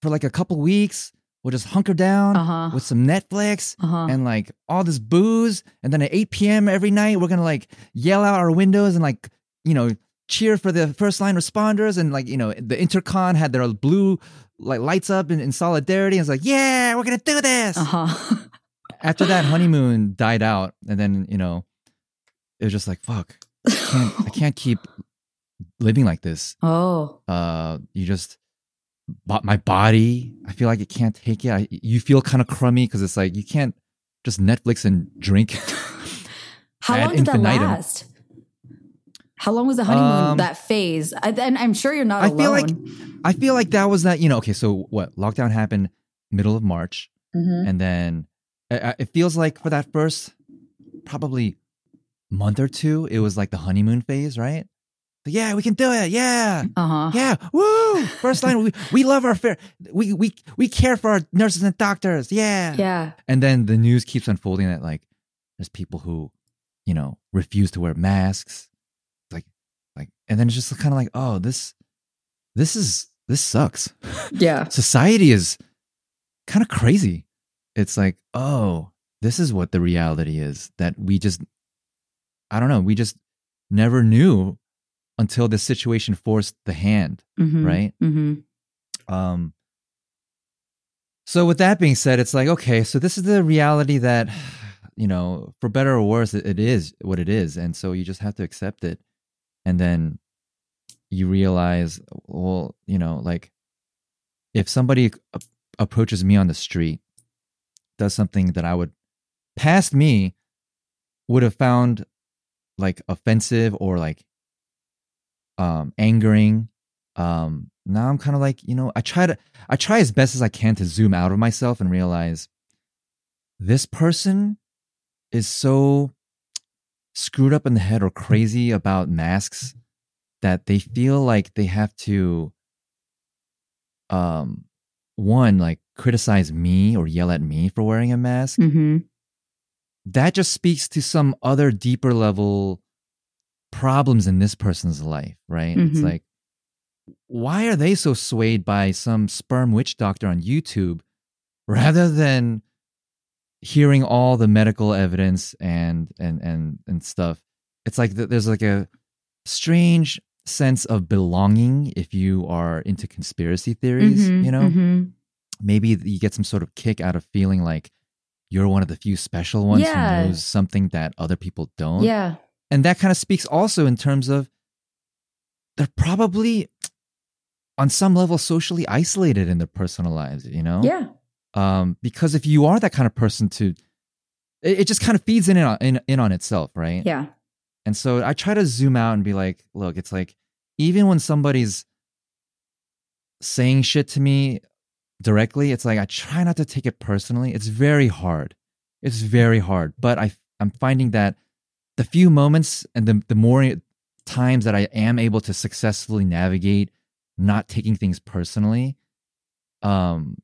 for like a couple weeks, we'll just hunker down Uh-huh. with some Netflix Uh-huh. and like all this booze, and then at 8 p.m. every night, we're gonna like yell out our windows and like you know cheer for the first line responders, and like you know the intercon had their blue like lights up in, in solidarity, and it's like, yeah, we're gonna do this Uh-huh. after that honeymoon died out, and then you know, it was just like fuck, I can't, I can't keep living like this. oh. Uh, you just, but my body, I feel like it can't take it. I, you feel kind of crummy because it's like you can't just Netflix and drink. How long did that last? How long was the honeymoon, Um, that phase? I, and I'm sure you're not I alone. feel like, I feel like that was that. You know, okay, so what? Lockdown happened middle of March, Mhm. and then it feels like for that first probably month or two, it was like the honeymoon phase, right? Yeah, we can do it. Yeah. Uh-huh. Yeah, woo! First line, we, we love our fair. We we we care for our nurses and doctors. Yeah, Yeah. And then the news keeps unfolding that like there's people who, you know, refuse to wear masks, like like, and then it's just kind of like, oh, this this is this sucks. Yeah. Society is kind of crazy. It's like, oh, this is what the reality is that we just, I don't know, we just never knew until this situation forced the hand Mhm. right? Mm-hmm. Um, so with that being said, it's like okay, so this is the reality that you know, for better or worse, it, it is what it is, and so you just have to accept it, and then you realize, well, you know, like if somebody approaches me on the street, does something that I would past me would have found like offensive or like um angering. Um now i'm kind of like you know i try to i try as best as i can to zoom out of myself and realize this person is so screwed up in the head or crazy about masks that they feel like they have to um one like criticize me or yell at me for wearing a mask Mm-hmm. that just speaks to some other deeper level problems in this person's life, right? It's Mhm. like, why are they so swayed by some sperm witch doctor on YouTube rather than hearing all the medical evidence and and and and stuff? It's like there's like a strange sense of belonging if you are into conspiracy theories, Mhm. you know? Maybe you get some sort of kick out of feeling like you're one of the few special ones Yeah. who knows something that other people don't. Yeah. And that kind of speaks also in terms of they're probably on some level socially isolated in their personal lives, you know? Yeah. Um, because if you are that kind of person to it, it just kind of feeds in, on in in on itself, right? Yeah. And so I try to zoom out and be like, look, it's like even when somebody's saying shit to me directly, it's like I try not to take it personally. It's very hard. It's very hard. But I I'm finding that the few moments and the the more times that I am able to successfully navigate not taking things personally, um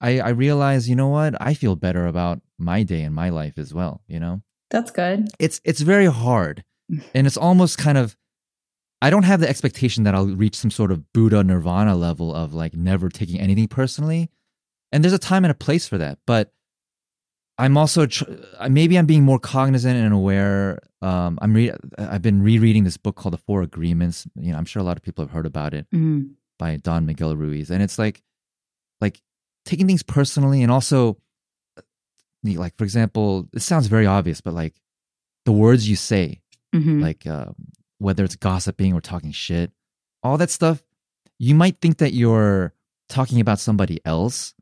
I I realize, you know what? I feel better about my day and my life as well, you know? That's good. it's it's very hard and it's almost kind of i don't have the expectation that i'll reach some sort of buddha nirvana level of like never taking anything personally and there's a time and a place for that but i'm also tr- uh, maybe i'm being more cognizant and aware um i'm re- i've been rereading this book called the four agreements you know i'm sure a lot of people have heard about it Mm. by Don Miguel Ruiz, and it's like, like taking things personally, and also, like for example, it sounds very obvious, but like the words you say, Mhm. like um, whether it's gossiping or talking shit, all that stuff, you might think that you're talking about somebody else,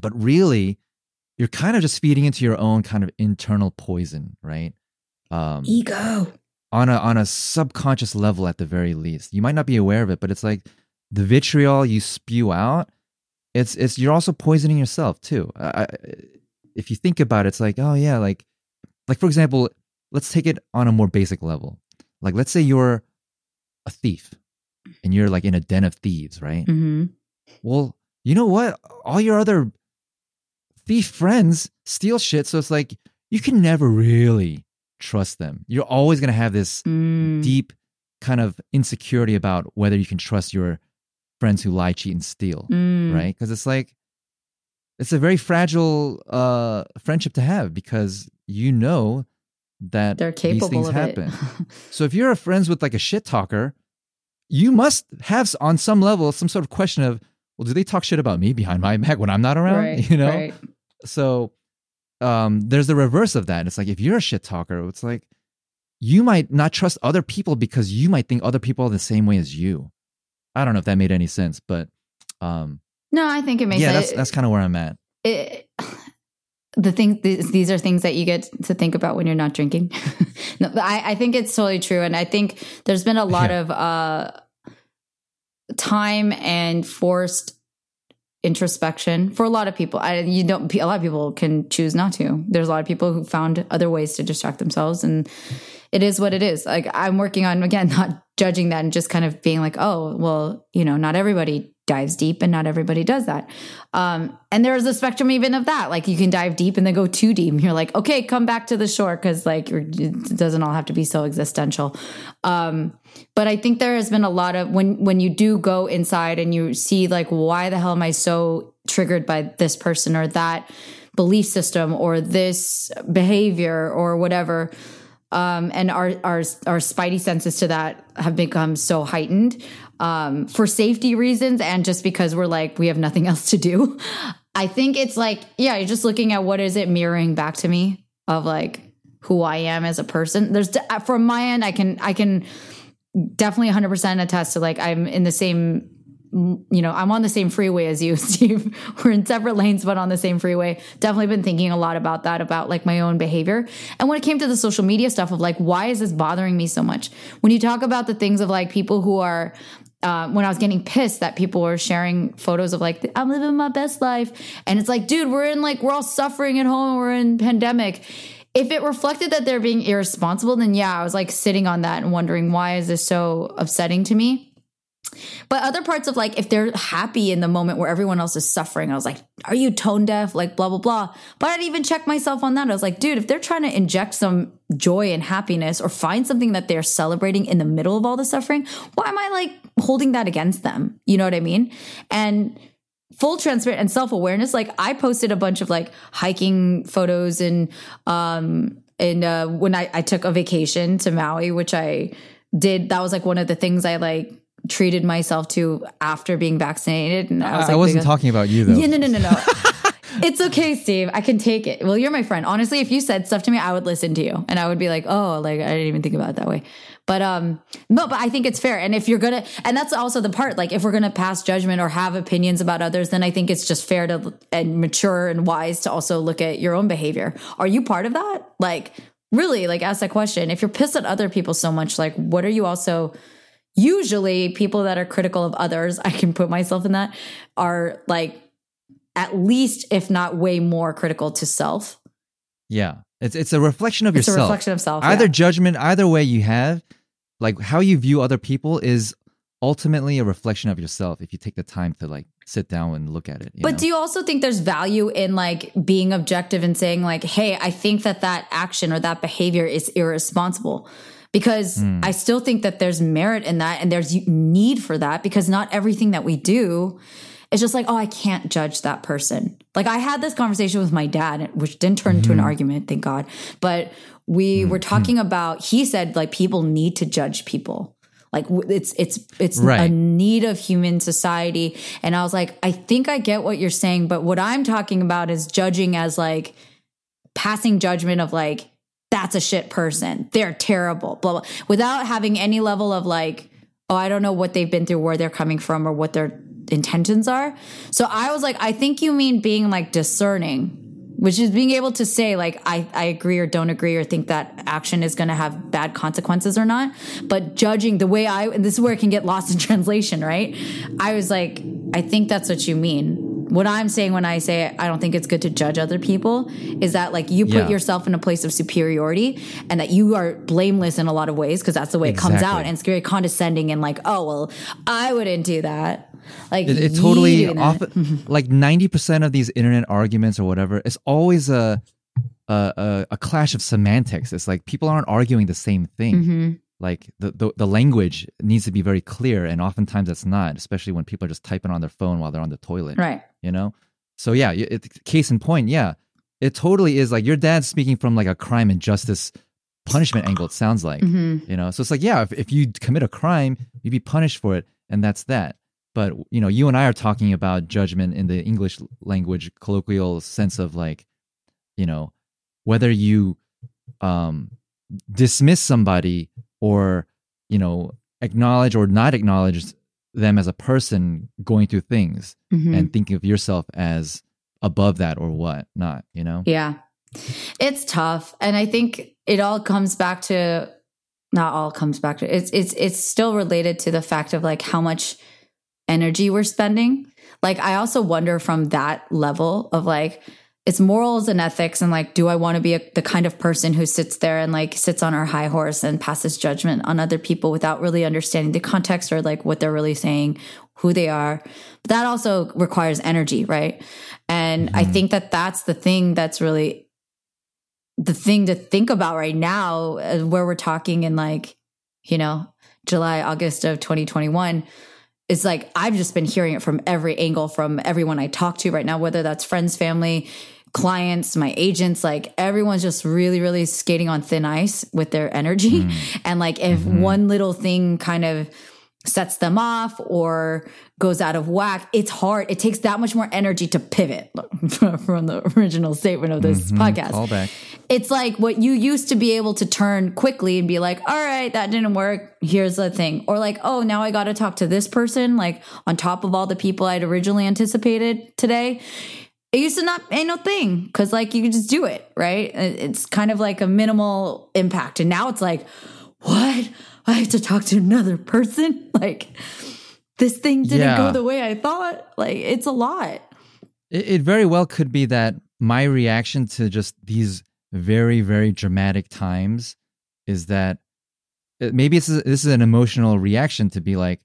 but really, you're kind of just feeding into your own kind of internal poison, right? Um, Ego. on a on a subconscious level at the very least. You might not be aware of it, but it's like the vitriol you spew out. it's it's you're also poisoning yourself too. I, if you think about it, it's like oh yeah, like like for example, let's take it on a more basic level. Like let's say you're a thief and you're like in a den of thieves, right? hmm Well, you know what? All your other thief friends steal shit, so it's like you can never really trust them. You're always gonna have this Mm. deep kind of insecurity about whether you can trust your friends who lie, cheat, and steal, Mm. right? Because it's like it's a very fragile uh, friendship to have because you know that They're these capable things of happen. it. So if you're friends with like a shit talker, you must have on some level some sort of question of, well, do they talk shit about me behind my back when I'm not around? right. You know. Right. So um, there's the reverse of that. It's like if you're a shit talker, it's like you might not trust other people because you might think other people are the same way as you. I don't know if that made any sense, but um, No, I think it makes yeah, sense. that's that's kind of where I'm at. it, the thing these, these are things that you get to think about when you're not drinking. No I, I think it's totally true. And i think there's been a lot Yeah. of uh time and forced introspection for a lot of people. I, you don't a lot of people can choose not to. There's a lot of people who found other ways to distract themselves and it is what it is. Like i'm working on again not judging that and just kind of being like oh well you know not everybody dives deep and not everybody does that. Um, and there's a spectrum even of that. Like you can dive deep and then go too deep. You're like okay come back to the shore because like it doesn't all have to be so existential. Um, but i think there has been a lot of when when you do go inside and you see like why the hell am i so triggered by this person or that belief system or this behavior or whatever? Um, and our our our spidey senses to that have become so heightened um, for safety reasons and just because we're like we have nothing else to do. I think it's like yeah, you're just looking at what is it mirroring back to me of like who I am as a person. There's from my end, I can I can definitely 100% attest to like I'm in the same you know, I'm on the same freeway as you, Steve. We're in separate lanes, but on the same freeway. Definitely been thinking a lot about that, about like my own behavior. And when it came to the social media stuff of like, why is this bothering me so much? When you talk about the things of like people who are, uh, when I was getting pissed that people were sharing photos of like, I'm living my best life. And it's like, dude, we're in like, we're all suffering at home. We're in pandemic. If it reflected that they're being irresponsible, then yeah, I was like sitting on that and wondering why is this so upsetting to me? But other parts of like, if they're happy in the moment where everyone else is suffering, I was like, are you tone deaf? Like, blah, blah, blah. But I'd even check myself on that. I was like, dude, if they're trying to inject some joy and happiness or find something that they're celebrating in the middle of all the suffering, why am I like holding that against them? You know what I mean? And full transparent and self-awareness like i posted a bunch of like hiking photos and um and uh when i i took a vacation to maui which i did that was like one of the things i like treated myself to after being vaccinated and i was I, like wasn't talking about you though. yeah, no, no, no, no. it's okay, Steve. I can take it. Well, you're my friend. Honestly, if you said stuff to me, I would listen to you, and I would be like, "Oh, like I didn't even think about it that way." But um, no, but I think it's fair. And if you're gonna, and that's also the part. Like, if we're gonna pass judgment or have opinions about others, then I think it's just fair to and mature and wise to also look at your own behavior. Are you part of that? Like, really, like ask that question. If you're pissed at other people so much, like, what are you also? Usually, people that are critical of others, I can put myself in that, are like at least if not way more critical to self Yeah, it's it's a reflection of yourself. it's a reflection of self either yeah. judgment, either way you have, like how you view other people is ultimately a reflection of yourself. If you take the time to like sit down and look at it. but know? do you also think there's value in like being objective and saying like hey i think that that action or that behavior is irresponsible because Hmm. i still think that there's merit in that and there's need for that because not everything that we do is just like oh i can't judge that person. Like i had this conversation with my dad which didn't turn into an Mm-hmm. argument thank god but we were talking about he said like people need to judge people. Like it's it's it's a need of human society. And i was like i think i get what you're saying but what i'm talking about is judging as like passing judgment of like that's a shit person. They're terrible blah blah. Without having any level of like oh i don't know what they've been through where they're coming from or what their intentions are. So i was like i think you mean being like discerning which is being able to say like I, I agree or don't agree or think that action is going to have bad consequences or not. But judging the way i and this is where it can get lost in translation right? I was like i think that's what you mean what I'm saying when I say I don't think it's good to judge other people is that like you put Yeah. yourself in a place of superiority and that you are blameless in a lot of ways because that's the way it comes out and it's very condescending and like oh well I wouldn't do that. Like it, it totally off like 90% of these internet arguments or whatever it's always a a, a a clash of semantics. It's like people aren't arguing the same thing. Mm-hmm. Like the, the the language needs to be very clear and oftentimes it's not especially when people are just typing on their phone while they're on the toilet right. you know? So yeah it, case in point yeah it totally is like your dad's speaking from like a crime and justice punishment angle it sounds like Mm-hmm. you know? So it's like yeah if, if you commit a crime you'd be punished for it and that's that. But you know you and i are talking about judgment in the english language colloquial sense of like you know whether you um dismiss somebody or you know acknowledge or not acknowledge them as a person going through things Mhm. and thinking of yourself as above that or what not you know Yeah. It's tough. And I think it all comes back to not all comes back to it's it's it's still related to the fact of like how much energy we're spending. Like I also wonder from that level of like it's morals and ethics and like do I want to be a, the kind of person who sits there and like sits on our high horse and passes judgment on other people without really understanding the context or like what they're really saying, who they are. But that also requires energy, right? And I think that that's the thing that's really the thing to think about right now uh, where we're talking in like you know july august of 2021 it's like i've just been hearing it from every angle from everyone i talk to right now whether that's friends family clients my agents like everyone's just really really skating on thin ice with their energy mm. and like if mm-hmm. one little thing kind of sets them off or goes out of whack, it's hard. It takes that much more energy to pivot from the original statement of this mm-hmm. podcast. Call back. It's like what you used to be able to turn quickly and be like, all right, that didn't work. Here's the thing. Or like, oh, now I got to talk to this person, like on top of all the people I'd originally anticipated today. It used to not ain't no thing because like you could just do it, right? It's kind of like a minimal impact. And now it's like, what? I have to talk to another person? Like this thing didn't Yeah. go the way I thought. Like it's a lot. It, it very well could be that my reaction to just these very, very dramatic times is that it- maybe this is, this is an emotional reaction to be like,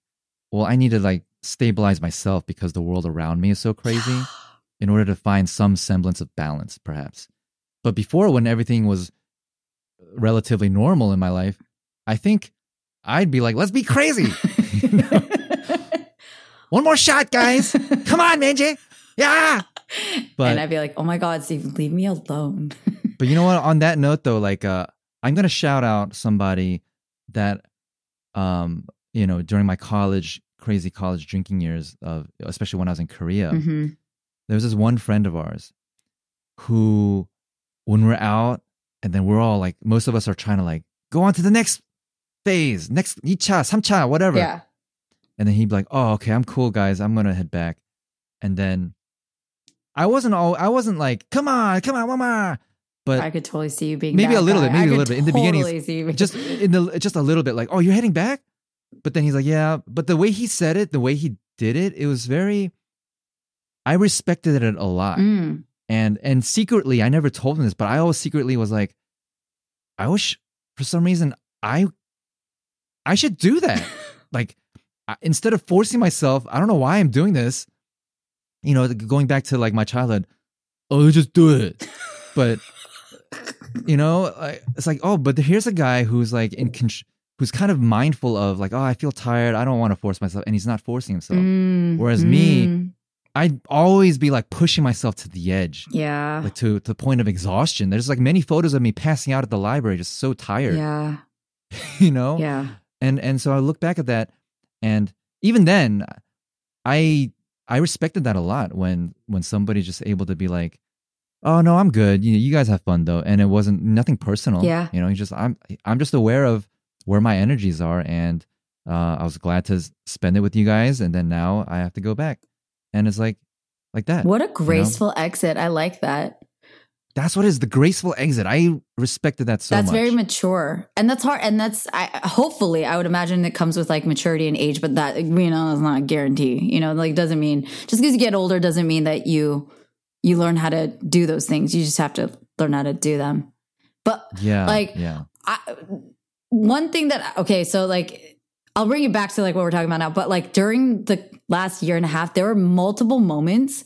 well, I need to like stabilize myself because the world around me is so crazy in order to find some semblance of balance, perhaps. But before, when everything was relatively normal in my life, I think I'd be like, let's be crazy. One more shot, guys. Come on, Manji. Yeah. But and I'd be like, oh my God, Steve, leave me alone. but you know what? On that note, though, like uh, I'm gonna shout out somebody that, um, you know, during my college, crazy college drinking years of, especially when I was in Korea, hmm there was this one friend of ours who, when we're out, and then we're all like, most of us are trying to like go on to the next phase, next 2차, 3차, whatever. Yeah. And then he'd be like, "Oh, okay, I'm cool, guys. I'm gonna head back." And then I wasn't all I wasn't like, "Come on, come on, more." But I could totally see you being maybe a little guy. bit, maybe I a little bit. In the beginning, just in the just a little bit, like, "Oh, you're heading back." But then he's like, "Yeah." But the way he said it, the way he did it, it was very. I respected it a lot, Mm. and and secretly, I never told him this, but I always secretly was like, I wish for some reason I, I should do that. like, I- instead of forcing myself, I don't know why I'm doing this. You know, going back to like my childhood. Oh, just do it. But you know, I- it's like, oh, but here's a guy who's like in, con- who's kind of mindful of like, oh, I feel tired. I don't want to force myself, and he's not forcing himself. Mm. Whereas me, Mm. I'd always be like pushing myself to the edge yeah, like to, to the point of exhaustion. There's like many photos of me passing out at the library, just so tired, yeah, you know? yeah. And and so I look back at that and even then I I respected that a lot when when somebody's just able to be like, Oh no, I'm good. You know, you guys have fun though. And it wasn't nothing personal. Yeah. You know, you just I'm I'm just aware of where my energies are and uh, I was glad to spend it with you guys and then now I have to go back. And it's like like that. What a graceful exit. I like that. that's what is the graceful exit. I respected that so that's much. very mature and that's hard and that's I, hopefully i would imagine it comes with like maturity and age but that you know is not a guarantee you know like doesn't mean just because you get older doesn't mean that you you learn how to do those things you just have to learn how to do them but yeah, like yeah, I, one thing that okay so like i'll bring it back to like what we're talking about now but like during the last year and a half there were multiple moments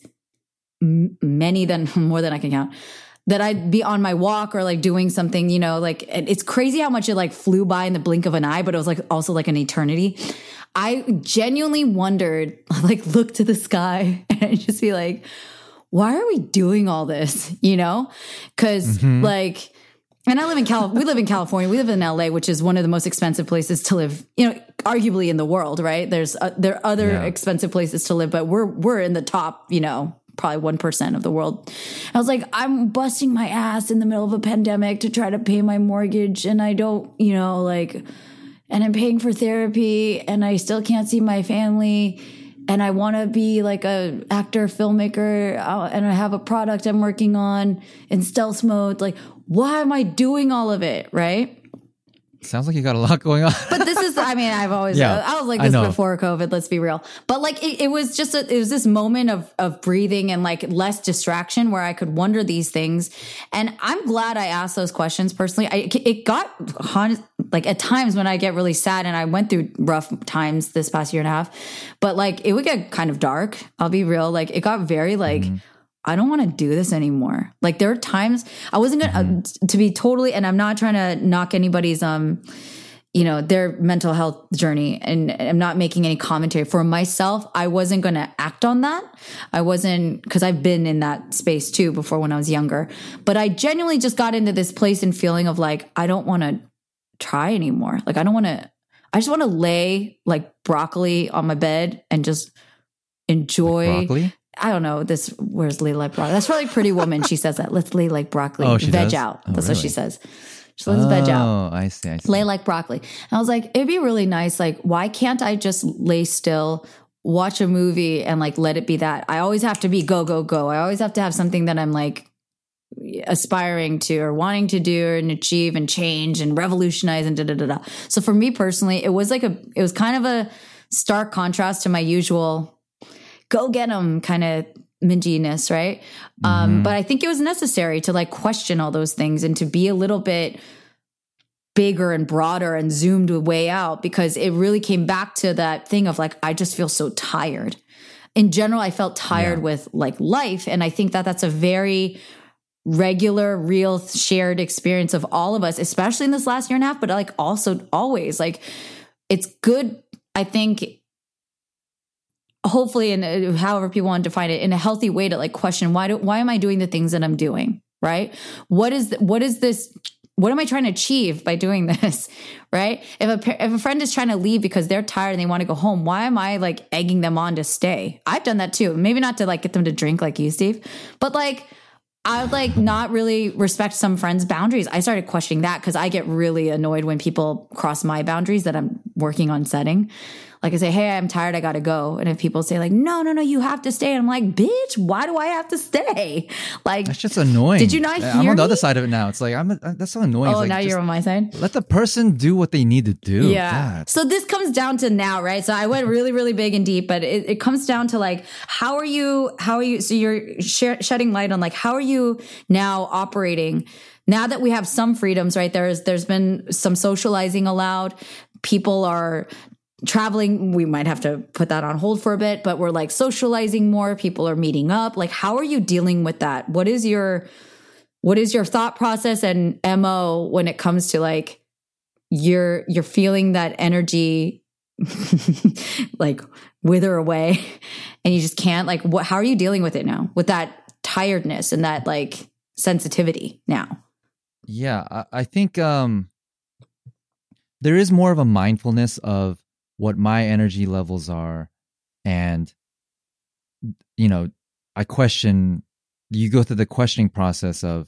m- many than more than i can count that i'd be on my walk or like doing something you know like it's crazy how much it like flew by in the blink of an eye but it was like also like an eternity. I genuinely wondered like look to the sky and just be like why are we doing all this? You know? Because mm-hmm. like and I live in Cal. We live in California. We live in LA, which is one of the most expensive places to live. You know, arguably in the world, right? There's uh, there are other Yeah. expensive places to live, but we're we're in the top. You know, probably one percent of the world. I was like, I'm busting my ass in the middle of a pandemic to try to pay my mortgage, and I don't, you know, like, and I'm paying for therapy, and I still can't see my family. And I want to be like a actor, filmmaker, uh, and I have a product I'm working on in stealth mode. Like, why am I doing all of it? Right. sounds like you got a lot going on. But this is, I mean, I've always, Yeah, I was like this before COVID, let's be real. But like, it, it was just, a, it was this moment of, of breathing and like less distraction where I could wonder these things. And I'm glad I asked those questions personally. I, it got like at times when I get really sad and I went through rough times this past year and a half, but like it would get kind of dark. I'll be real. Like it got very like, mm-hmm. I don't want to do this anymore. Like there are times I wasn't gonna uh, to be totally, and I'm not trying to knock anybody's um, you know, their mental health journey, and I'm not making any commentary for myself. I wasn't gonna act on that. I wasn't because I've been in that space too before when I was younger. But I genuinely just got into this place and feeling of like I don't want to try anymore. Like I don't want to. I just want to lay like broccoli on my bed and just enjoy. Broccoli? I don't know. This where's lay like broccoli? That's probably Pretty Woman. She says that. Let's lay like broccoli. Oh, she veg does? out. Oh, That's what she says. She lets veg out. Oh, I see. I see. Lay like broccoli. And I was like, it'd be really nice. Like, why can't I just lay still, watch a movie, and like let it be that? I always have to be go go go. I always have to have something that I'm like aspiring to or wanting to do and achieve and change and revolutionize and da da da da. So for me personally, it was like a it was kind of a stark contrast to my usual go get them kind of minginess, right? Um, but I think it was necessary to like question all those things and to be a little bit bigger and broader and zoomed way out because it really came back to that thing of like I just feel so tired. In general, I felt tired Yeah. with like life and I think that that's a very regular real shared experience of all of us especially in this last year and a half but like also always like it's good i think hopefully uh, however people want to define it in a healthy way to like question why do why am i doing the things that i'm doing right what is what is this what am i trying to achieve by doing this right if a if a friend is trying to leave because they're tired and they want to go home why am i like egging them on to stay i've done that too maybe not to like get them to drink like you steve but like I would like not really respect some friends' boundaries. I started questioning that because I get really annoyed when people cross my boundaries that I'm working on setting. Like I say, hey, I'm tired, I gotta go. And if people say, like, no, no, no, you have to stay, I'm like, bitch, why do I have to stay? Like, That's just annoying. Did you not I'm hear on the me? other side of it now. It's like I'm. A, uh, that's so annoying. oh, like, now you're on my side. Let the person do what they need to do. Yeah. God. So this comes down to now, right? So I went really, really big and deep, but it, it comes down to like, how are you, how are you, so you're sh- shedding light on like, how are you now operating now that we have some freedoms, right? There's, there's been some socializing allowed. People are traveling. We might have to put that on hold for a bit, but we're like socializing more. People are meeting up. Like, how are you dealing with that? What is your, what is your thought process and MO when it comes to like, you're you're feeling that energy like wither away and you just can't like what how are you dealing with it now with that tiredness and that like sensitivity now Yeah, I, I think um, there is more of a mindfulness of what my energy levels are, and you know, I question. You go through the questioning process of,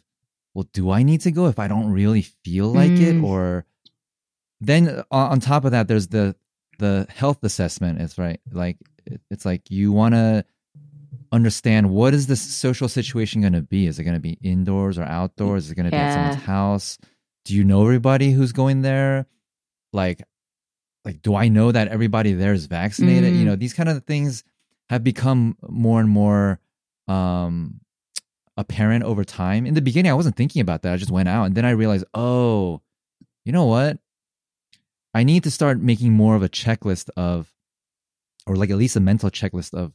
well, do I need to go if I don't really feel like it, Mm. or then uh, on, top of that, there's the the health assessment. It's right, like it's like you want to understand what is the social situation going to be. Is it going to be indoors or outdoors? Is it going to be at someone's house? Do you know everybody who's going there? Like, like, do I know that everybody there is vaccinated? Mm. You know, these kind of things have become more and more um apparent over time. In the beginning, I wasn't thinking about that. I just went out and then I realized, oh, you know what? I need to start making more of a checklist of, or like at least a mental checklist of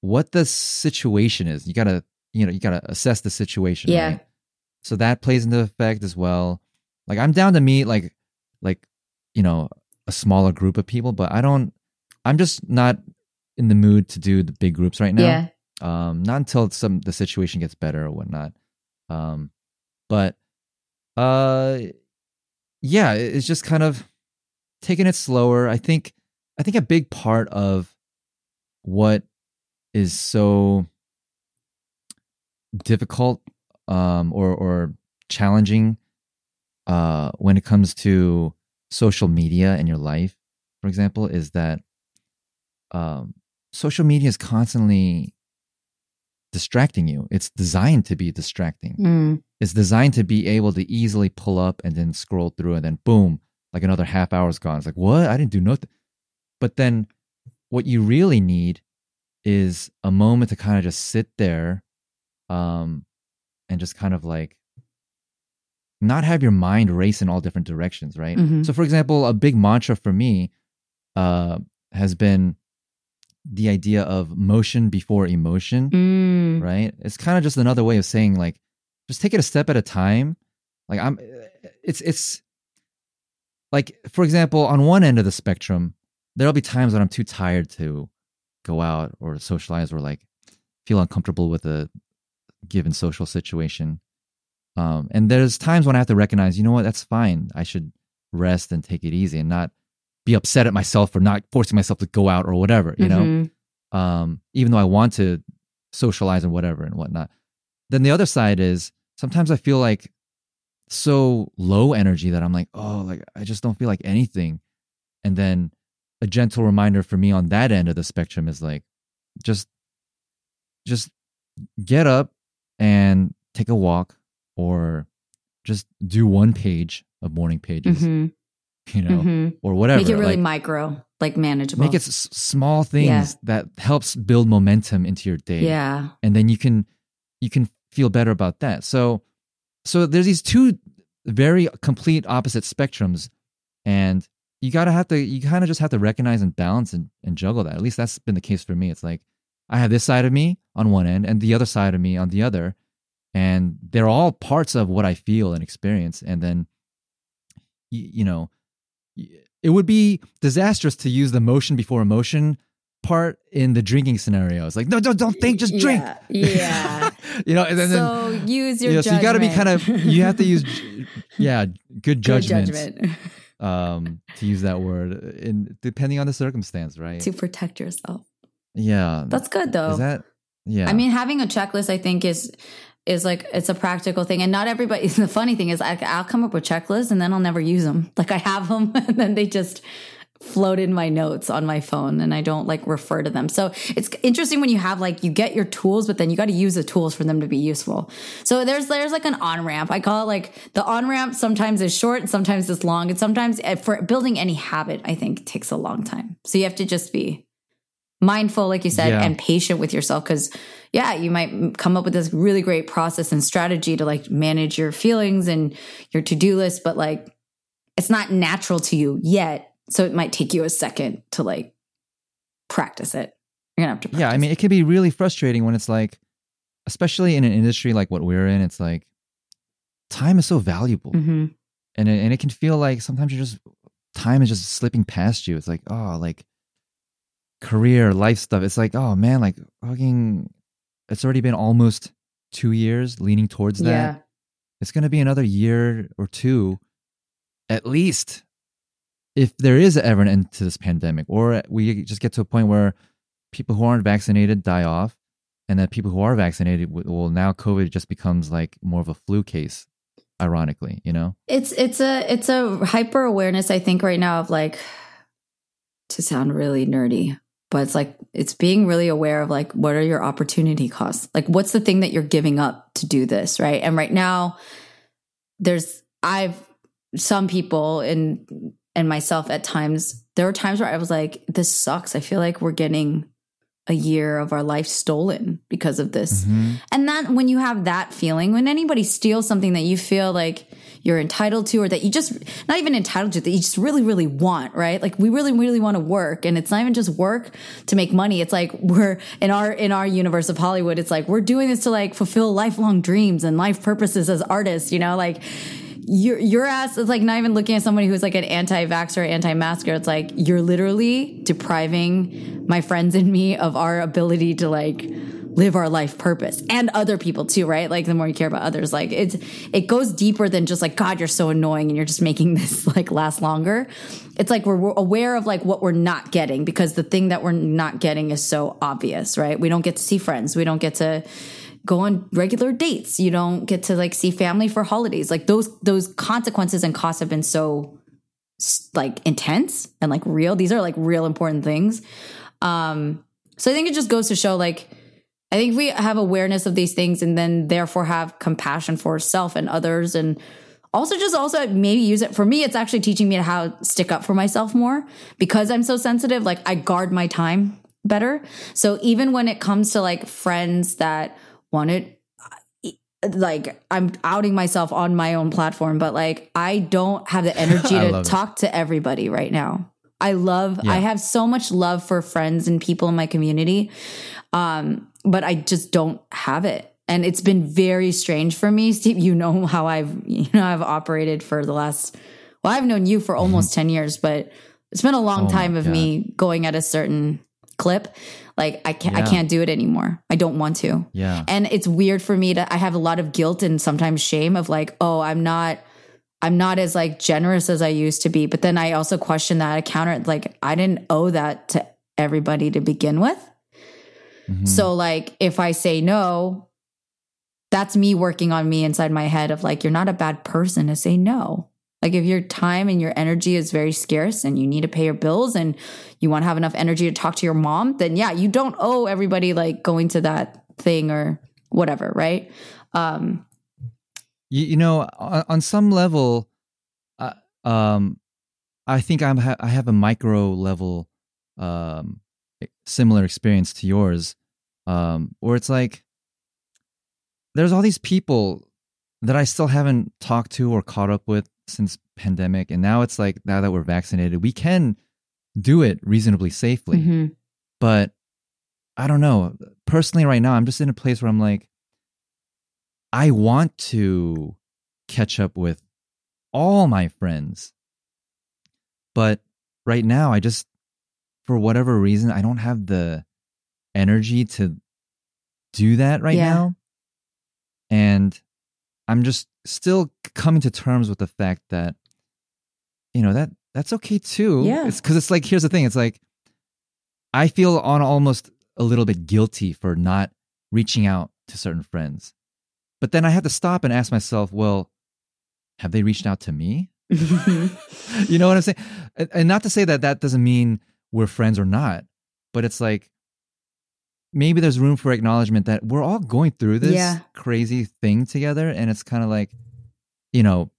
what the situation is. You gotta, you know, you gotta assess the situation. Yeah. right? So that plays into effect as well. Like I'm down to meet like, like, you know, a smaller group of people, but I don't. I'm just not in the mood to do the big groups right now Yeah. um not until some the situation gets better or whatnot um but uh yeah it's just kind of taking it slower i think i think a big part of what is so difficult um or or challenging uh when it comes to social media in your life for example is that um social media is constantly distracting you. It's designed to be distracting. Mm. It's designed to be able to easily pull up and then scroll through and then boom, like another half hour's gone. It's like, what? I didn't do nothing. But then what you really need is a moment to kind of just sit there um and just kind of like not have your mind race in all different directions, right? Mhm. So for example, a big mantra for me uh has been the idea of motion before emotion Mm. right? It's kind of just another way of saying like, just take it a step at a time. Like I'm, it's it's like for example, on one end of the spectrum, there'll be times when I'm too tired to go out or socialize or like feel uncomfortable with a given social situation. Um, and there's times when I have to recognize, you know what, that's fine. I should rest and take it easy and not be upset at myself for not forcing myself to go out or whatever, you know? Mhm. um, even though I want to socialize and whatever and whatnot. Then the other side is sometimes I feel like so low energy that I'm like, oh, like I just don't feel like anything. And then a gentle reminder for me on that end of the spectrum is like, just, just get up and take a walk or just do one page of morning pages, Mhm. you know, Mhm. or whatever. Make it really like, micro, like manageable. make it s- small things Yeah. that helps build momentum into your day yeah. and then you can you can feel better about that so so there's these two very complete opposite spectrums and you gotta have to you kind of just have to recognize and balance and, and juggle that at least that's been the case for me it's like i have this side of me on one end and the other side of me on the other and they're all parts of what i feel and experience and then you, you know it would be disastrous to use the motion before emotion part in the drinking scenario. It's like, no, don't, don't think, just drink. Yeah. you know, and then, so use your you know, so you got to be kind of, you have to use, yeah, good Good judgment, judgment um, to use that word, in depending on the circumstance, right? to protect yourself. yeah, That's good though. is that, yeah, I mean, having a checklist, I think, is is like it's a practical thing, and not everybody. The funny thing is, I, I'll come up with checklists, and then I'll never use them. Like I have them, and then they just float in my notes on my phone, and I don't like refer to them. So it's interesting when you have like you get your tools, but then you got to use the tools for them to be useful. So there's there's like an on ramp. I call it like the on ramp. Sometimes is short, sometimes it's long, and sometimes eh, for building any habit, I think takes a long time. So you have to just be mindful, like you said, Yeah. and patient with yourself. Cause yeah, you might come up with this really great process and strategy to like manage your feelings and your to do list, but like it's not natural to you yet. So it might take you a second to like practice it. You're gonna have to. Practice yeah, I mean, it can be really frustrating when it's like, especially in an industry like what we're in, it's like time is so valuable. hmm and it, and it can feel like sometimes you're just time is just slipping past you. It's like oh, like career, life stuff. It's like oh man, like fucking. It's already been almost two years leaning towards that. Yeah. It's going to be another year or two, at least, if there is ever an end to this pandemic, or we just get to a point where people who aren't vaccinated die off, and that people who are vaccinated, will- well, now COVID just becomes like more of a flu case. Ironically, you know. It's it's a it's a hyper awareness I think right now of like to sound really nerdy but it's like it's being really aware of like what are your opportunity costs? Like what's the thing that you're giving up to do this right? And right now there's i've some people and and myself at times there were times where i was like this sucks. I feel like we're getting a year of our life stolen because of this. Mm-hmm. and that when you have that feeling when anybody steals something that you feel like you're entitled to or that you just not even entitled to that you just really really want right? Like we really really want to work and it's not even just work to make money. It's like we're in our in our universe of hollywood it's like we're doing this to like fulfill lifelong dreams and life purposes as artists you know? Like your your ass is like not even looking at somebody who's like an anti-vaxxer, anti-masker. It's like you're literally depriving my friends and me of our ability to like live our life purpose and other people too, right? Like the more you care about others, like it's it goes deeper than just like God, you're so annoying and you're just making this like last longer. It's like we're, we're aware of like what we're not getting because the thing that we're not getting is so obvious, right? We don't get to see friends, we don't get to go on regular dates. You don't get to like see family for holidays. Like those those consequences and costs have been so like intense and like real. These are like real important things. Um so I think it just goes to show like I think we have awareness of these things and then therefore have compassion for self and others and also just also maybe use it for me it's actually teaching me how to stick up for myself more because I'm so sensitive like I guard my time better. So even when it comes to like friends that want it like I'm outing myself on my own platform, but like I don't have the energy to love it. talk to everybody right now. I love Yeah. I have so much love for friends and people in my community. Um, but I just don't have it. And it's been very strange for me. Steve, you know how I've you know I've operated for the last well, I've known you for almost 10 years, but it's been a long Mm-hmm. Oh time of God. me going at a certain clip. Like I can't I can't do it anymore. I don't want to. Yeah. And it's weird for me to I have a lot of guilt and sometimes shame of like, oh, I'm not I'm not as like generous as I used to be. But then I also question that I counter like I didn't owe that to everybody to begin with. Mhm. So like if I say no, that's me working on me inside my head of like you're not a bad person to say no. Like if your time and your energy is very scarce and you need to pay your bills and you want to have enough energy to talk to your mom, then yeah, you don't owe everybody like going to that thing or whatever, right? Um you, you know on, on some level uh, um i think i'm ha- i have a micro level um similar experience to yours um where it's like there's all these people that i still haven't talked to or caught up with since pandemic and now it's like now that we're vaccinated we can do it reasonably safely mhm. but I don't know. Personally, right now, I'm just in a place where I'm like, I want to catch up with all my friends. But right now, I just, for whatever reason, I don't have the energy to do that right Yeah. now. And I'm just still coming to terms with the fact that, you know, that that's okay too. Yeah. It's because it's like, here's the thing. It's like, I feel on almost a little bit guilty for not reaching out to certain friends. But then I have to stop and ask myself, well, have they reached out to me? you know what I'm saying? And not to say that that doesn't mean we're friends or not, but it's like maybe there's room for acknowledgement that we're all going through this Yeah. crazy thing together. And it's kind of like, you know,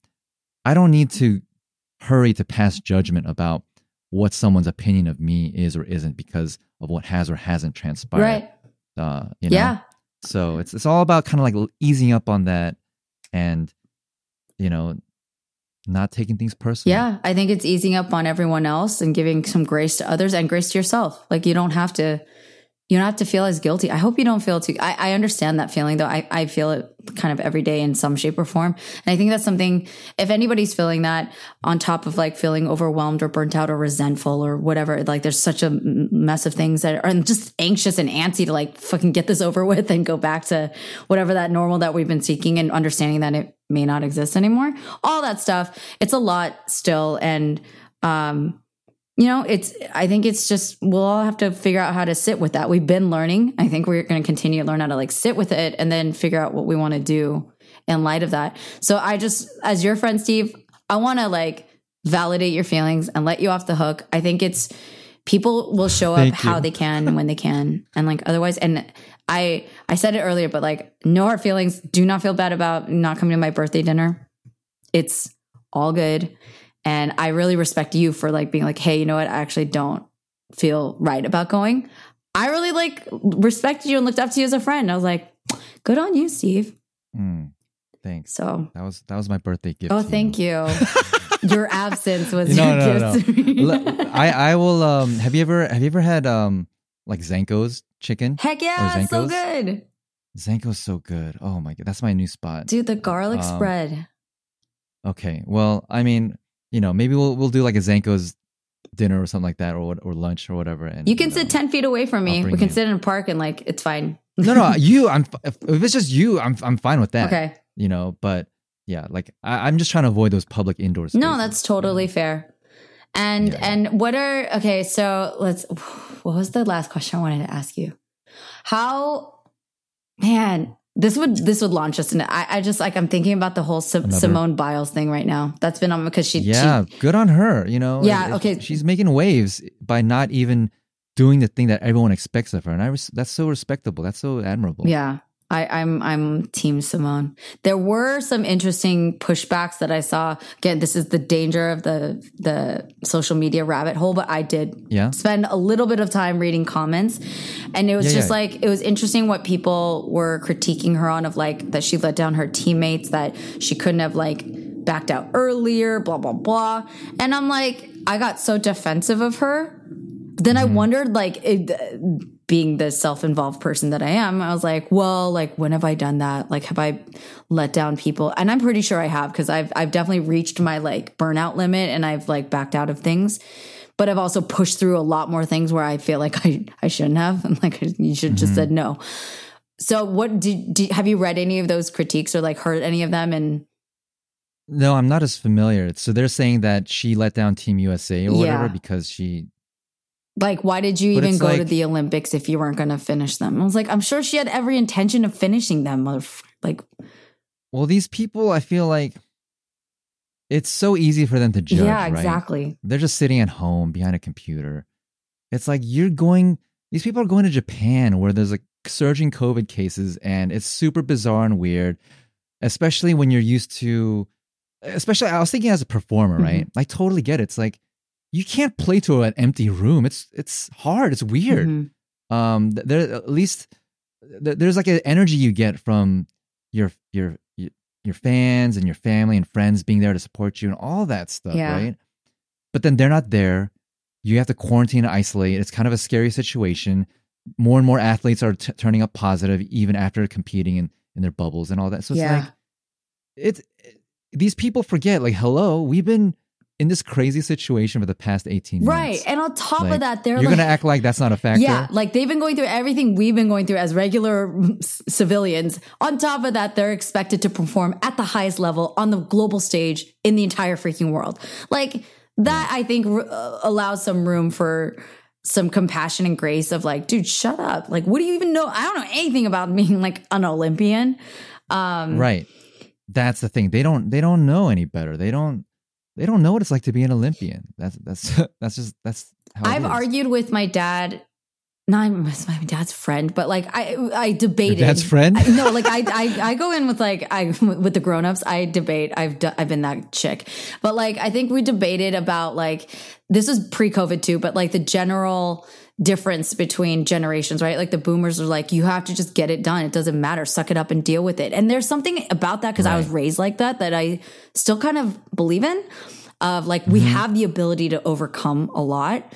I don't need to hurry to pass judgment about what someone's opinion of me is or isn't because of what has or hasn't transpired. right. Uh, you know? Yeah. So it's it's all about kind of like easing up on that, and you know, not taking things personally. Yeah, I think it's easing up on everyone else and giving some grace to others and grace to yourself. Like you don't have to, you don't have to feel as guilty. I hope you don't feel too. I, I understand that feeling though. I, I feel it kind of every day in some shape or form, and I think that's something. If anybody's feeling that, on top of like feeling overwhelmed or burnt out or resentful or whatever, like there's such a mess of things that are just anxious and antsy to like fucking get this over with and go back to whatever that normal that we've been seeking and understanding that it may not exist anymore. All that stuff. It's a lot still. And, um, you know, it's, I think it's just, we'll all have to figure out how to sit with that. We've been learning. I think we're going to continue to learn how to like sit with it and then figure out what we want to do in light of that. So I just, as your friend, Steve, I want to like validate your feelings and let you off the hook. I think it's, people will show up Thank how you. they can when they can, and like otherwise. And I I said it earlier, but like no hard feelings. Do not feel bad about not coming to my birthday dinner. It's all good, and I really respect you for like being like, hey, you know what? I actually don't feel right about going. I really like respected you and looked up to you as a friend. I was like, good on you, Steve. Mm, thanks. So, That was that was my birthday gift. oh, thank you. Your absence was No, your no, no. gift to me. L- I I will. Um, have you ever have you ever had um like Zankou's chicken? Heck yeah, it's so good. Zankou's so good. Oh my god, that's my new spot. Dude, the garlic Um, spread. Okay, well, I mean, you know, maybe we'll we'll do like a Zankou's dinner or something like that, or or lunch or whatever. And You can know. sit 10 feet away from me. We can you. sit in a park and like, it's fine. No, no, you. I'm if, if it's just you, I'm I'm fine with that. Okay. You know, but yeah, like I, I'm just trying to avoid those public indoors. No, that's totally fair. And Yeah. and what are okay, so let's what was the last question I wanted to ask you? How man, this would this would launch us into I, I just like I'm thinking about the whole Another- Simone Biles thing right now. That's been on because she yeah, she good on her. You know, Yeah, It- okay. She's making waves by not even doing the thing that everyone expects of her, and I res- that's so respectable. That's so admirable. Yeah. I, I'm I'm Team Simone. There were some interesting pushbacks that I saw. Again, this is the danger of the the social media rabbit hole, but I did Yeah. spend a little bit of time reading comments. And it was Yeah, just yeah. like it was interesting what people were critiquing her on of like that she let down her teammates, that she couldn't have like backed out earlier, blah blah blah. And I'm like, I got so defensive of her. Then I Mm-hmm. wondered, like, it, being the self-involved person that I am, I was like, well, like, when have I done that? Like, have I let down people? And I'm pretty sure I have because I've I've definitely reached my like burnout limit and I've like backed out of things. But I've also pushed through a lot more things where I feel like I I shouldn't have, and like you should just mm-hmm. said no. So, what did, did have you read any of those critiques or like heard any of them? And No, I'm not as familiar. So they're saying that she let down Team USA or whatever because she. Like, why did you But even go to the Olympics if you weren't going to finish them? I was like, I'm sure she had every intention of finishing them. motherf- Like, Well, these people, I feel like it's so easy for them to judge. yeah, right? exactly. They're just sitting at home behind a computer. It's like you're going. These people are going to Japan where there's like surging COVID cases, and it's super bizarre and weird. Especially when you're used to. Especially, I was thinking as a performer, right? Mm-hmm. I totally get it. It's like you can't play to an empty room. It's it's hard. It's weird. Mhm. um there at least there's like an energy you get from your your your fans and your family and friends being there to support you and all that stuff Yeah. right but then they're not there you have to quarantine and isolate it's kind of a scary situation more and more athletes are t- turning up positive even after competing in, in their bubbles and all that so it's Yeah. like it's these people forget like hello we've been in this crazy situation for the past 18 Right. months Right. And on top Like, of that, they're you're like, gonna act like that's not a factor Yeah, like they've been going through everything we've been going through as regular c- civilians. On top of that, they're expected to perform at the highest level on the global stage in the entire freaking world. Like that, I think r- uh, allows some room for some compassion and grace of like, dude, shut up. Like, what do you even know? I don't know anything about being like an Olympian. Um, right that's the thing they don't they don't know any better they don't they don't know what it's like to be an olympian that's that's that's just that's how I've is. argued with my dad. Not I'm my dad's friend, but like I, I debated. dad's friend? I- no, like I, I, I go in with like I with the grown-ups. I debate. I've I've been that chick, but like I think we debated about like this was pre-COVID too, but like the general difference between generations, right? Like the boomers are like, you have to just get it done. It doesn't matter. Suck it up and deal with it. And there's something about that because I was raised like that that I still kind of believe in. Of like we Mm-hmm. have the ability to overcome a lot.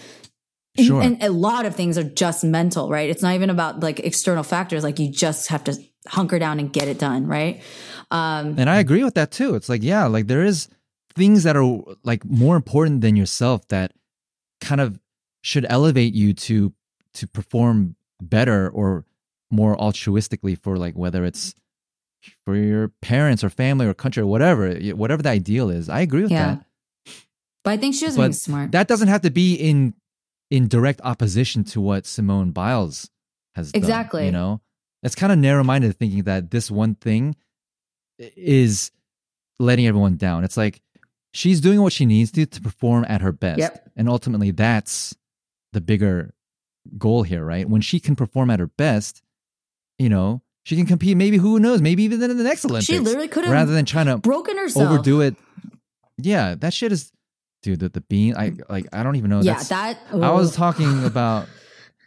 And- And, a lot of things are just mental, right? It's not even about like external factors. Like you just have to hunker down and get it done, right? Um, and i agree with that too it's like yeah like there is things that are like more important than yourself that kind of should elevate you to to perform better or more altruistically for like whether it's for your parents or family or country or whatever whatever the ideal is i agree with Yeah. that but I think she was being smart. that doesn't have to be in in direct opposition to what Simone Biles has done. Exactly. You know, it's kind of narrow minded thinking that this one thing is letting everyone down. It's like she's doing what she needs to to perform at her best, Yep. and ultimately that's the bigger goal here, right? When she can perform at her best, you know, she can compete. Maybe who knows? Maybe even in the next Olympics. She literally could have rather than trying to broken herself. overdo it. Yeah, that shit is, dude. The, the bean. I like. I don't even know. Yeah, that. I was talking about.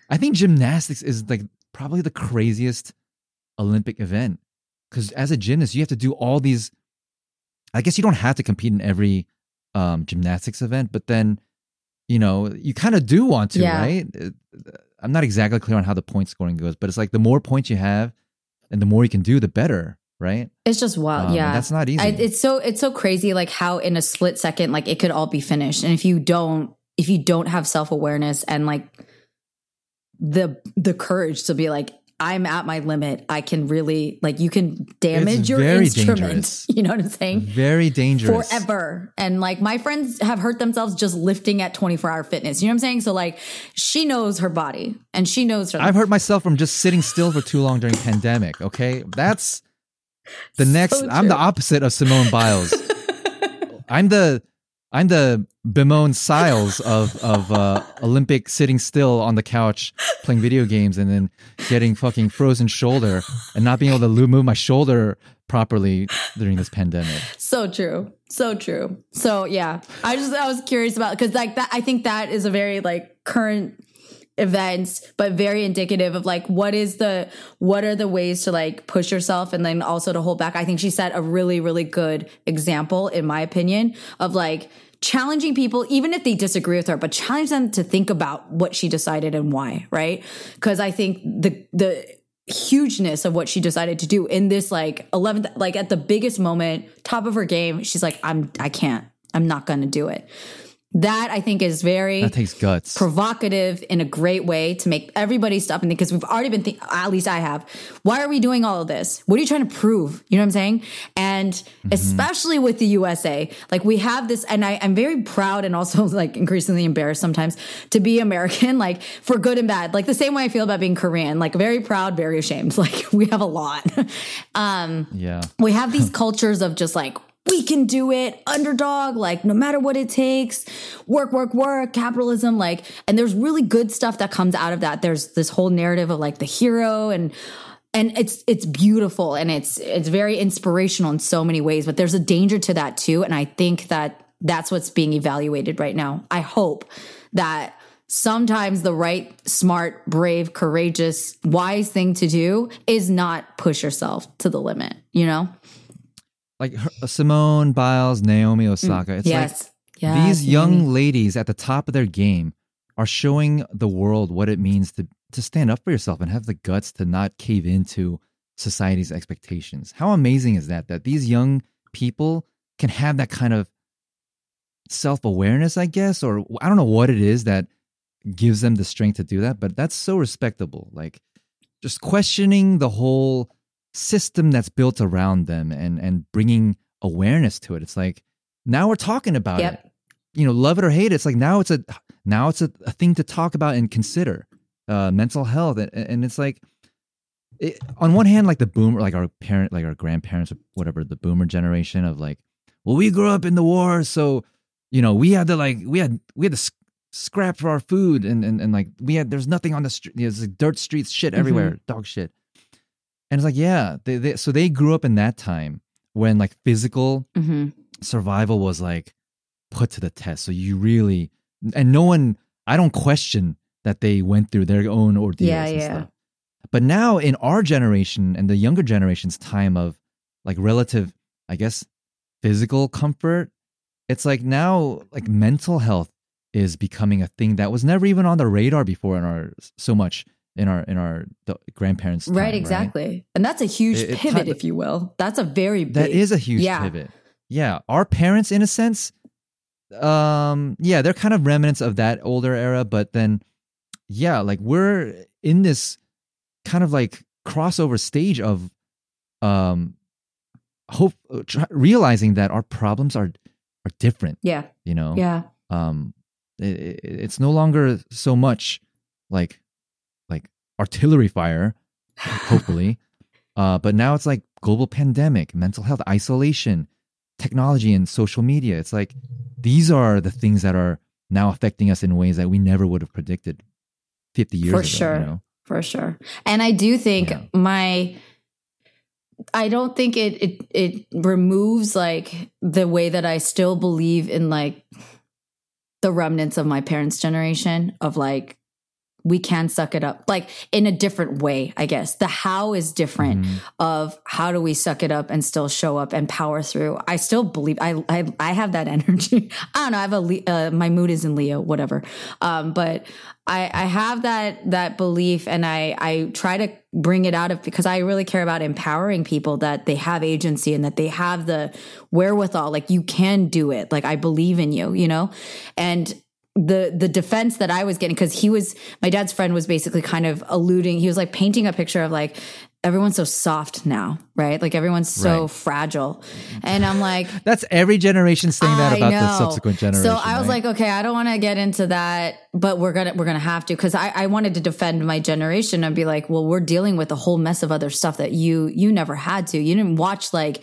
I think gymnastics is like probably the craziest Olympic event because as a gymnast, you have to do all these. I guess you don't have to compete in every um, gymnastics event, but then, you know, you kind of do want to, Yeah. right? I'm not exactly clear on how the point scoring goes, but it's like the more points you have, and the more you can do, the better, right? It's just wild. Um, yeah, that's not easy. I, it's so it's so crazy, like how in a split second, like it could all be finished, and if you don't, if you don't have self awareness and like the the courage to be like, I'm at my limit. I can really like you can damage It's your instrument. dangerous. You know what I'm saying? Very dangerous. forever. And like my friends have hurt themselves just lifting at 24 hour fitness. You know what I'm saying? So like she knows her body and she knows her. I've hurt myself from just sitting still for too long during pandemic. Okay, that's the next. So I'm the opposite of Simone Biles. I'm the I'm the Bimone Siles of of uh, Olympic sitting still on the couch playing video games and then getting fucking frozen shoulder and not being able to move my shoulder properly during this pandemic. so true. So true. So yeah, I just, I was curious about, cause like that, I think that is a very like current events but very indicative of like what is the what are the ways to like push yourself and then also to hold back. I think she set a really really good example in my opinion of like challenging people even if they disagree with her but challenge them to think about what she decided and why right? Because i think the the hugeness of what she decided to do in this like 11th like at the biggest moment top of her game she's like i'm i can't. I'm not gonna do it that i think is very That takes guts. provocative in a great way to make everybody stop and think because we've already been think at least I have. Why are we doing all of this? What are you trying to prove? You know what I'm saying? And especially with the USA, like we have this, and I, I'm very proud and also like increasingly embarrassed sometimes to be American, like for good and bad. Like the same way I feel about being Korean, like very proud, very ashamed. Like we have a lot. um, yeah. we have these cultures of just like we can do it. Underdog like no matter what it takes. Work work work capitalism like and there's really good stuff that comes out of that. There's this whole narrative of like the hero and and it's it's beautiful and it's it's very inspirational in so many ways but there's a danger to that too. And i think that that's what's being evaluated right now. I hope that sometimes the right smart brave courageous wise thing to do is not push yourself to the limit you know Like her, uh, Simone Biles, Naomi mm. Osaka. It's like yes. yes. these young Naomi. ladies at the top of their game are showing the world what it means to to stand up for yourself and have the guts to not cave into society's expectations. How amazing is that that these young people can have that kind of self-awareness, I guess, or I don't know what it is that gives them the strength to do that, but that's so respectable. Like just questioning the whole system that's built around them and and bringing awareness to it. It's like now we're talking about Yep. it. You know, love it or hate it. It's like now it's a now it's a, a thing to talk about and consider. Uh, mental health and, and it's like it, on one hand, like the boomer, like our parent, like our grandparents, or whatever, the boomer generation of like, well, we grew up in the war, so you know, we had to like, we had we had to s- scrap for our food, and and, and like we had there's nothing on the street, there's like dirt streets, shit everywhere, dog shit, and it's like, yeah, they, they so they grew up in that time when like physical Mhm. survival was like put to the test. So you really and no one I don't question that they went through their own ordeals Yeah, and yeah. stuff. But now in our generation and the younger generation's time of like relative, I guess, physical comfort, it's like now like mental health is becoming a thing that was never even on the radar before in our so much in our in our the grandparents' time, Right, exactly. And that's a huge It- it pivot, if you will. That's a very big. That is a huge yeah. pivot. Yeah, our parents, in a sense, um, yeah, they're kind of remnants of that older era, but then, yeah, like we're in this kind of like crossover stage of, um, hope try, realizing that our problems are are different. Yeah, You know, yeah. um, it, it- it's no longer so much like artillery fire, hopefully, uh, but now it's like global pandemic, mental health, isolation, technology, and social media. It's like these are the things that are now affecting us in ways that we never would have predicted 50 years For ago. sure. You know? for sure. And I do think Yeah. my I don't think it it it removes like the way that I still believe in like the remnants of my parents' generation of like we can suck it up like in a different way i guess. The how is different Mhm. of how do we suck it up and still show up and power through. I still believe i i, I have that energy. I don't know i have a uh, my mood is in leo whatever. Um but i i have that that belief and i i try to bring it out of because i really care about empowering people that they have agency and that they have the wherewithal. Like you can do it. Like i believe in you you know? And the the defense that I was getting because he was my dad's friend was basically kind of alluding he was like painting a picture of like everyone's so soft now right like everyone's so Right. fragile and I'm like That's every generation saying that I about the know. subsequent generation. So I was right? like, okay, I don't want to get into that, but we're gonna we're gonna have to because I, I wanted to defend my generation and be like, well, we're dealing with a whole mess of other stuff that you you never had to. You didn't watch like.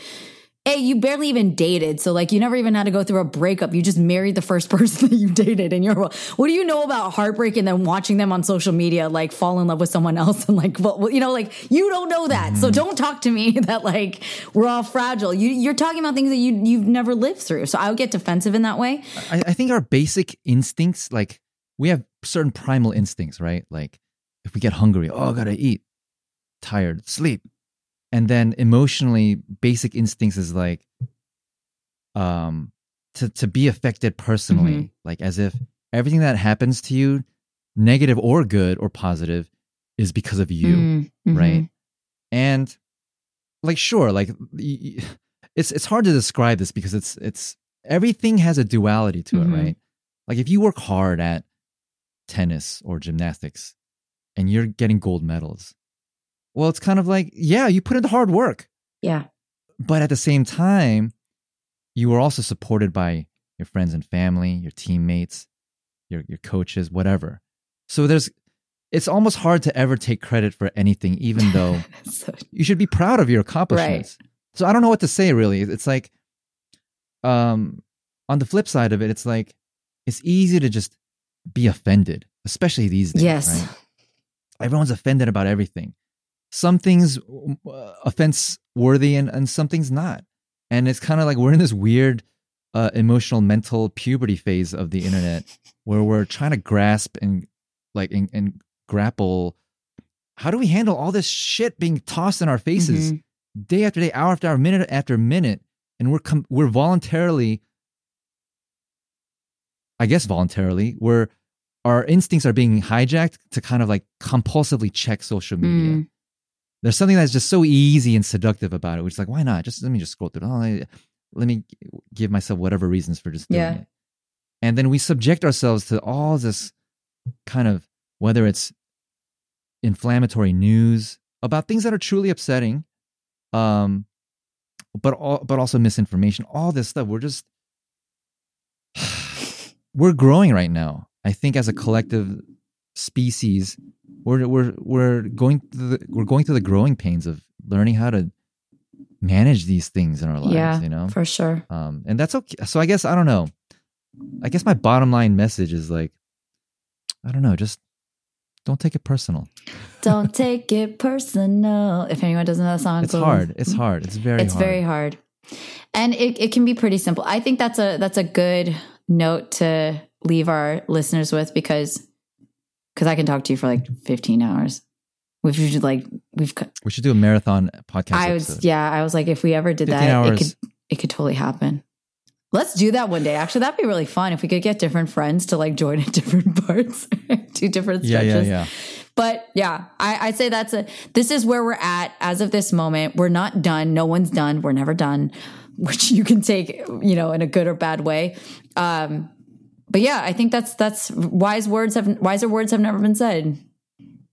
Hey, you barely even dated. So, like, you never even had to go through a breakup. You just married the first person that you dated in your world. What do you know about heartbreak and then watching them on social media, like, fall in love with someone else? And, like, well, you know, like, you don't know that. So, mm. don't talk to me that, like, we're all fragile. You, you're talking about things that you, you've never lived through. So, I would get defensive in that way. I, I think our basic instincts, like we have certain primal instincts, right? Like if we get hungry, oh, I gotta eat, tired, sleep. And then emotionally, basic instincts is like um to to be affected personally, Mhm. like as if everything that happens to you, negative or good or positive, is because of you. Mm, mhm. right? And like, sure, like it's it's hard to describe this because it's it's everything has a duality to Mhm. it, right? Like if you work hard at tennis or gymnastics and you're getting gold medals, well, it's kind of like yeah, you put in the hard work, Yeah. but at the same time, you are also supported by your friends and family, your teammates, your your coaches, whatever. So there's it's almost hard to ever take credit for anything, even though So- you should be proud of your accomplishments. So I don't know what to say really. It's like um on the flip side of it, it's like it's easy to just be offended, especially these days. yes. Right? Everyone's offended about everything. Some things uh, offense worthy and, and some things not. And it's kind of like we're in this weird uh, emotional mental puberty phase of the internet where we're trying to grasp and like and, and grapple how do we handle all this shit being tossed in our faces Mhm. day after day, hour after hour, minute after minute, and we're com- we're voluntarily, I guess voluntarily, we're our instincts are being hijacked to kind of like compulsively check social media. Mm. There's something that's just so easy and seductive about it. Which is like, why not? Just let me just scroll through. it. Oh, let- let me give myself whatever reasons for just doing Yeah. it. And then we subject ourselves to all this kind of whether it's inflammatory news about things that are truly upsetting, um, but all, but also misinformation. All this stuff. We're just we're growing right now. I think as a collective species, we're we're we're going through the, we're going through the growing pains of learning how to manage these things in our lives. Yeah, you know, For sure. um, and that's okay. So I guess I don't know. I guess my bottom line message is like, I don't know, just don't take it personal. Don't take it personal. If anyone doesn't know the song, It's go- hard. It's hard. It's very it's hard. very hard and it, it can be pretty simple i think that's a that's a good note to leave our listeners with because because i can talk to you for like 15 hours we've usually like we've We should do a marathon podcast. i was episode. yeah i was like if we ever did 15 that it could it could totally happen let's do that one day actually that'd be really fun if we could get different friends to like join at different parts do different yeah, stretches yeah, yeah. but yeah, I, I say that's a this is where we're at as of this moment. We're not done. No one's done. We're never done, which you can take, you know, in a good or bad way. Um, but yeah, I think that's that's wise words have wiser words have never been said.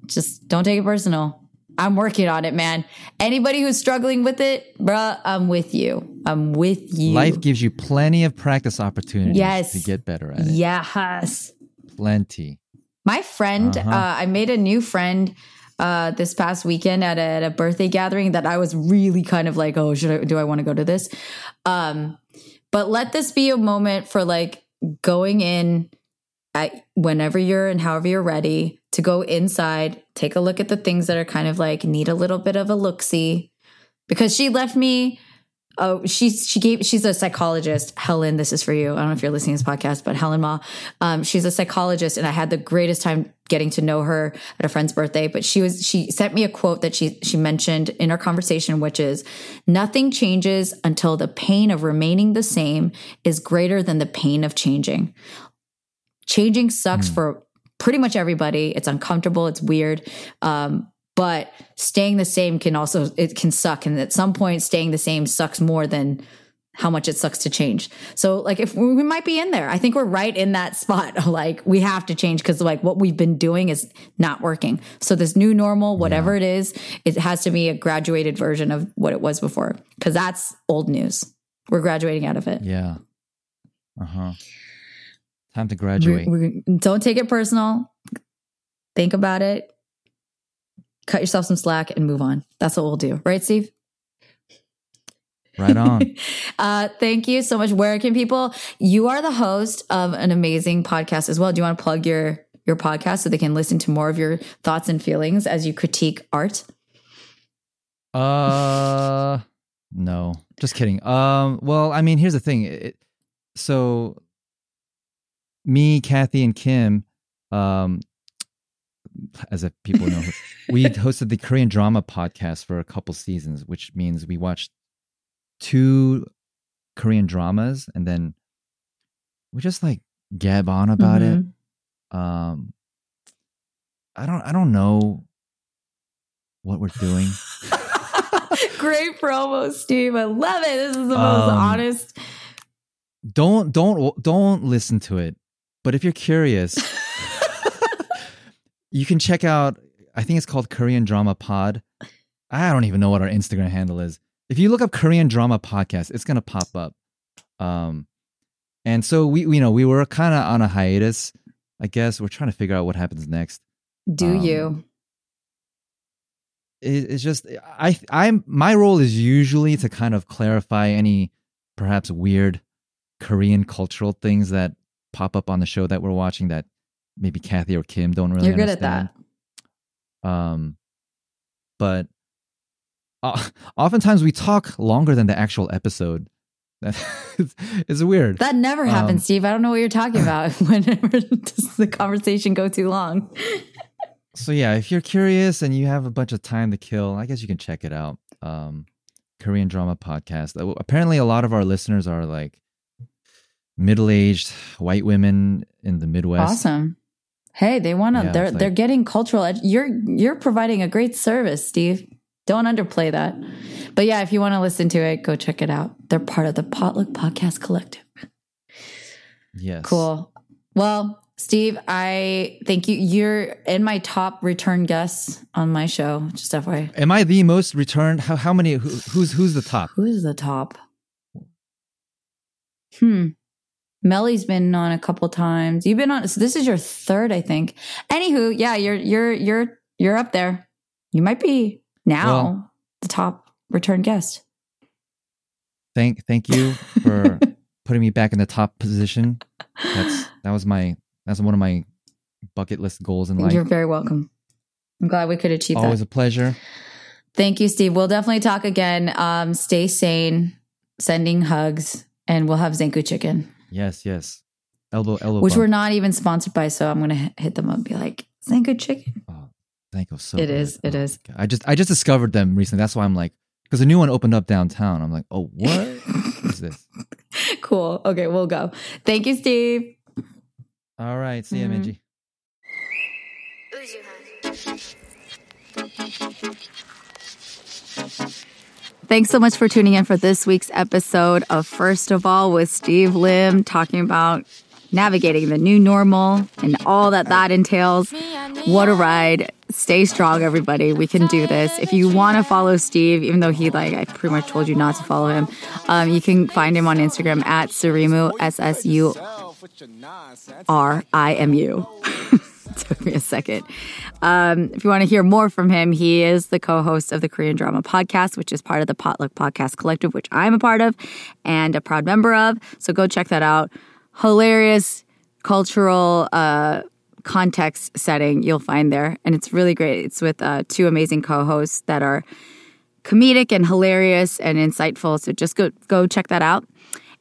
Just don't take it personal. I'm working on it, man. Anybody who's struggling with it, bruh, I'm with you. I'm with you. Life gives you plenty of practice opportunities Yes. to get better at it. Yes. Plenty. My friend, Uh-huh. uh, I made a new friend uh, this past weekend at a, at a birthday gathering that I was really kind of like, oh, should I, do I want to go to this? Um, but let this be a moment for like going in at whenever you're and however you're ready to go inside, take a look at the things that are kind of like need a little bit of a look see. Because she left me oh, she's she gave she's a psychologist. Helen, this is for you. I don't know if you're listening to this podcast, but Helen Ma, um, she's a psychologist, and I had the greatest time getting to know her at a friend's birthday. But she was she sent me a quote that she she mentioned in our conversation, which is nothing changes until the pain of remaining the same is greater than the pain of changing. Changing sucks for pretty much everybody. It's uncomfortable. It's weird. Um, but staying the same can also it can suck. And at some point staying the same sucks more than how much it sucks to change. So like if we might be in there i think we're right in that spot like we have to change because like what we've been doing is not working. So this new normal whatever it is it has to be a graduated version of what it was before. Because that's old news. We're graduating out of it. Yeah. Uh huh. Time to graduate. we we don't take it personal. Think about it cut yourself some slack and move on that's what we'll do right steve right on. Uh, thank you so much. Where can people? You are the host of an amazing podcast as well. Do you want to plug your your podcast so they can listen to more of your thoughts and feelings as you critique art? Uh, no, just kidding. Um, well, I mean, here's the thing. It, so, me, Kathy, and Kim, um, as if people know, we hosted the Korean drama podcast for a couple seasons, which means we watched two Korean dramas and then we just like gab on about it. Um, I don't, I don't know what we're doing. Great promo, Steve. I love it. This is the most Um, honest. don't don't don't listen to it but if you're curious you can check out i think it's called korean drama pod. I don't even know what our instagram handle is. If you look up korean drama podcast it's going to pop up. Um and so we you know we were kind of on a hiatus i guess. We're trying to figure out what happens next. Do um, you? it, it's just I I'm my role is usually to kind of clarify any perhaps weird Korean cultural things that pop up on the show that we're watching that maybe Kathy or Kim don't really You're good at understand. Um but uh, oftentimes we talk longer than the actual episode. it's, weird. That never Um, happens, Steve. I don't know what you're talking about. Whenever does the conversation go too long? so yeah, if you're curious and you have a bunch of time to kill, I guess you can check it out. Um, Korean drama podcast. Uh, Apparently, a lot of our listeners are like middle-aged white women in the Midwest. Awesome. Hey, they want to. Yeah, they're like- they're getting cultural. Ed- you're you're providing a great service, Steve. Don't underplay that. But yeah, if you want to listen to it, go check it out. They're part of the Potluck Podcast Collective. Yes. Cool. Well, Steve, I thank you. You're in my top return guests on my show. Just FYI. Am I the most returned? How how many? Who, who's who's the top? Who is the top? Hmm. Melly's been on a couple times. You've been on. So this is your third, I think. Anywho, yeah, you're you're you're you're up there. You might be now Well- the top return guest. Thank thank you for putting me back in the top position. That's that was my that's one of my bucket list goals in life. You're very welcome. I'm glad we could achieve Always that. Always a pleasure. Thank you, Steve. We'll definitely talk again. Um, stay sane, sending hugs, and we'll have Zankou chicken, Yes, yes. Elbow elbow. which bump. we're not even sponsored by. So I'm gonna hit them up and be like, Zankou chicken. Oh, thank you so. It good. is, it Oh is. God. I just I just discovered them recently. That's why I'm like because a new one opened up downtown. I'm like, oh what is this? Cool. Okay, we'll go. Thank you, Steve. All right, see ya, Mhm. Minji. Thanks so much for tuning in for this week's episode of First of All with Steve Lim, talking about navigating the new normal and all that that entails. What a ride. Stay strong, everybody. We can do this. If you want to follow Steve, even though he, like, I pretty much told you not to follow him, um, you can find him on Instagram at Ssurimu, S S U R I M U. Took me a second. Um, if you want to hear more from him, he is the co host of the Korean Drama Podcast, which is part of the Potluck Podcast Collective, which I'm a part of and a proud member of. So go check that out. Hilarious, cultural uh, context setting you'll find there. And it's really great. It's with uh, two amazing co hosts that are comedic and hilarious and insightful. So just go, go check that out.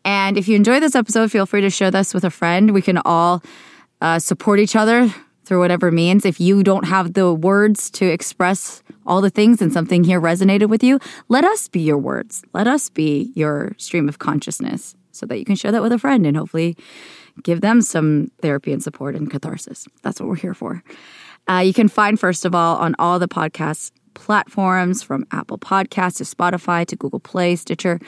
And if you enjoy this episode, feel free to share this with a friend. We can all uh, support each other through whatever means. If you don't have the words to express all the things and something here resonated with you, let us be your words. Let us be your stream of consciousness so that you can share that with a friend and hopefully give them some therapy and support and catharsis. That's what we're here for. Uh, you can find, first of all, on all the podcast platforms from Apple Podcasts to Spotify to Google Play, Stitcher.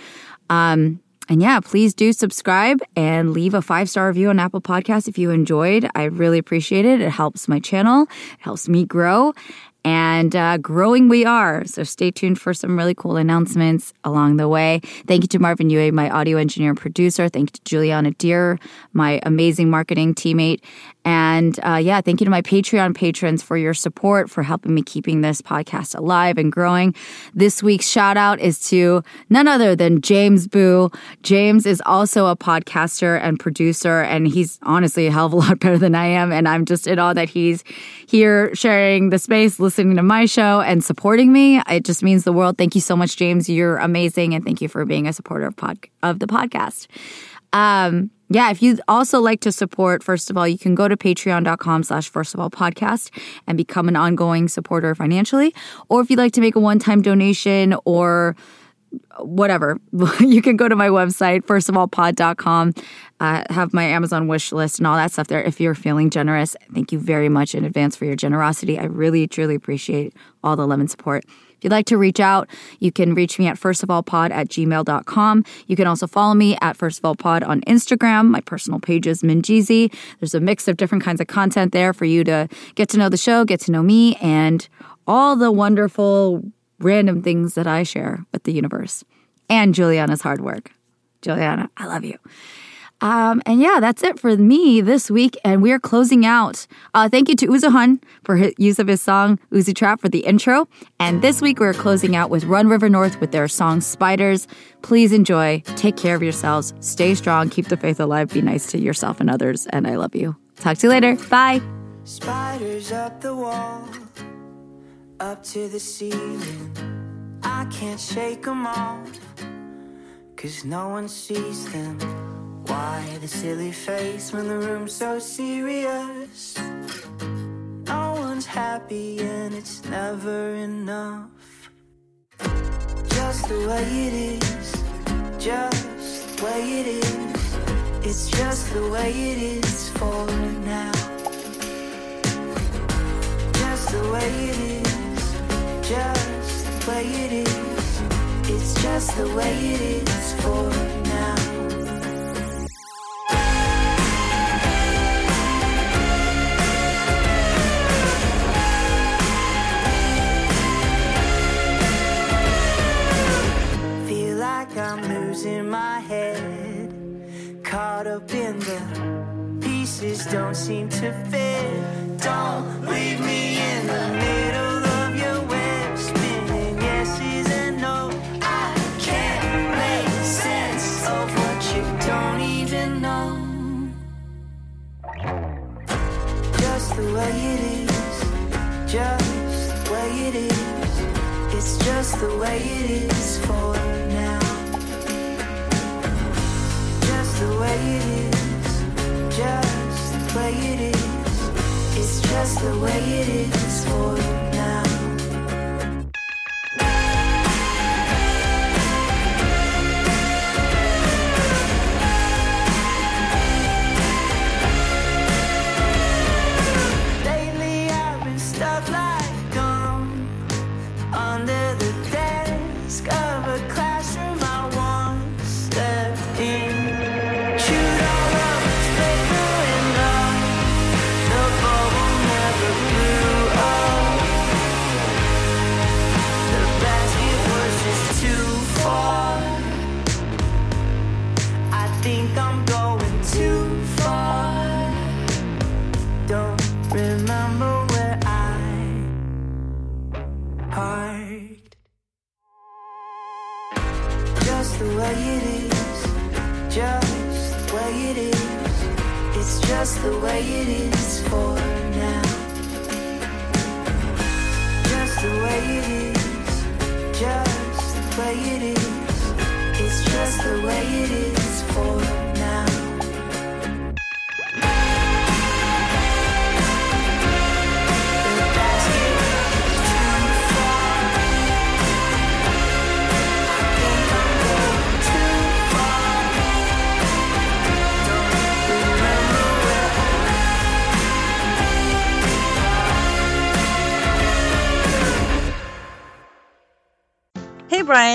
Um, and yeah, please do subscribe and leave a five star review on Apple Podcasts if you enjoyed. I really appreciate it. It helps my channel, it helps me grow and uh, growing we are. So stay tuned for some really cool announcements along the way. Thank you to Marvin Yue, my audio engineer and producer. Thank you to Juliana Deer, my amazing marketing teammate. And uh, yeah, thank you to my Patreon patrons for your support, for helping me keeping this podcast alive and growing. This week's shout out is to none other than James Boo. James is also a podcaster and producer, and he's honestly a hell of a lot better than I am. And I'm just in awe that he's here sharing the space, listening to my show, and supporting me. It just means the world. Thank you so much, James. You're amazing, and thank you for being a supporter of, pod- of the podcast. Um, yeah, if you'd also like to support, first of all, you can go to patreon.com slash first of all podcast and become an ongoing supporter financially. Or if you'd like to make a one-time donation or whatever, you can go to my website, firstofallpod.com, uh, have my Amazon wish list and all that stuff there. If you're feeling generous, thank you very much in advance for your generosity. I really, truly appreciate all the love and support. If you'd like to reach out, you can reach me at firstofallpod at gmail.com. You can also follow me at firstofallpod on Instagram. My personal page is Minjeezy. There's a mix of different kinds of content there for you to get to know the show, get to know me, and all the wonderful random things that I share with the universe and Juliana's hard work. Juliana, I love you. Um, and yeah, that's it for me this week. And we are closing out. Uh, thank you to Uzuhan for his use of his song Uzi Trap for the intro. And this week we're closing out with Run River North with their song Spiders. Please enjoy. Take care of yourselves. Stay strong. Keep the faith alive. Be nice to yourself and others. And I love you. Talk to you later. Bye. Spiders up the wall, up to the ceiling. I can't shake them off, cause no one sees them. Why the silly face when the room's so serious? No one's happy and it's never enough. Just the way it is, just the way it is. It's just the way it is for now. Just the way it is, just the way it is. It's just the way it is for now. Don't seem to fit. Don't leave me in the middle of your web spinning yeses and no. I can't make sense of what you don't even know. Just the way it is, just the way it is. It's just the way it is for now. Just the way it is, way it is. It's just the way it is for now.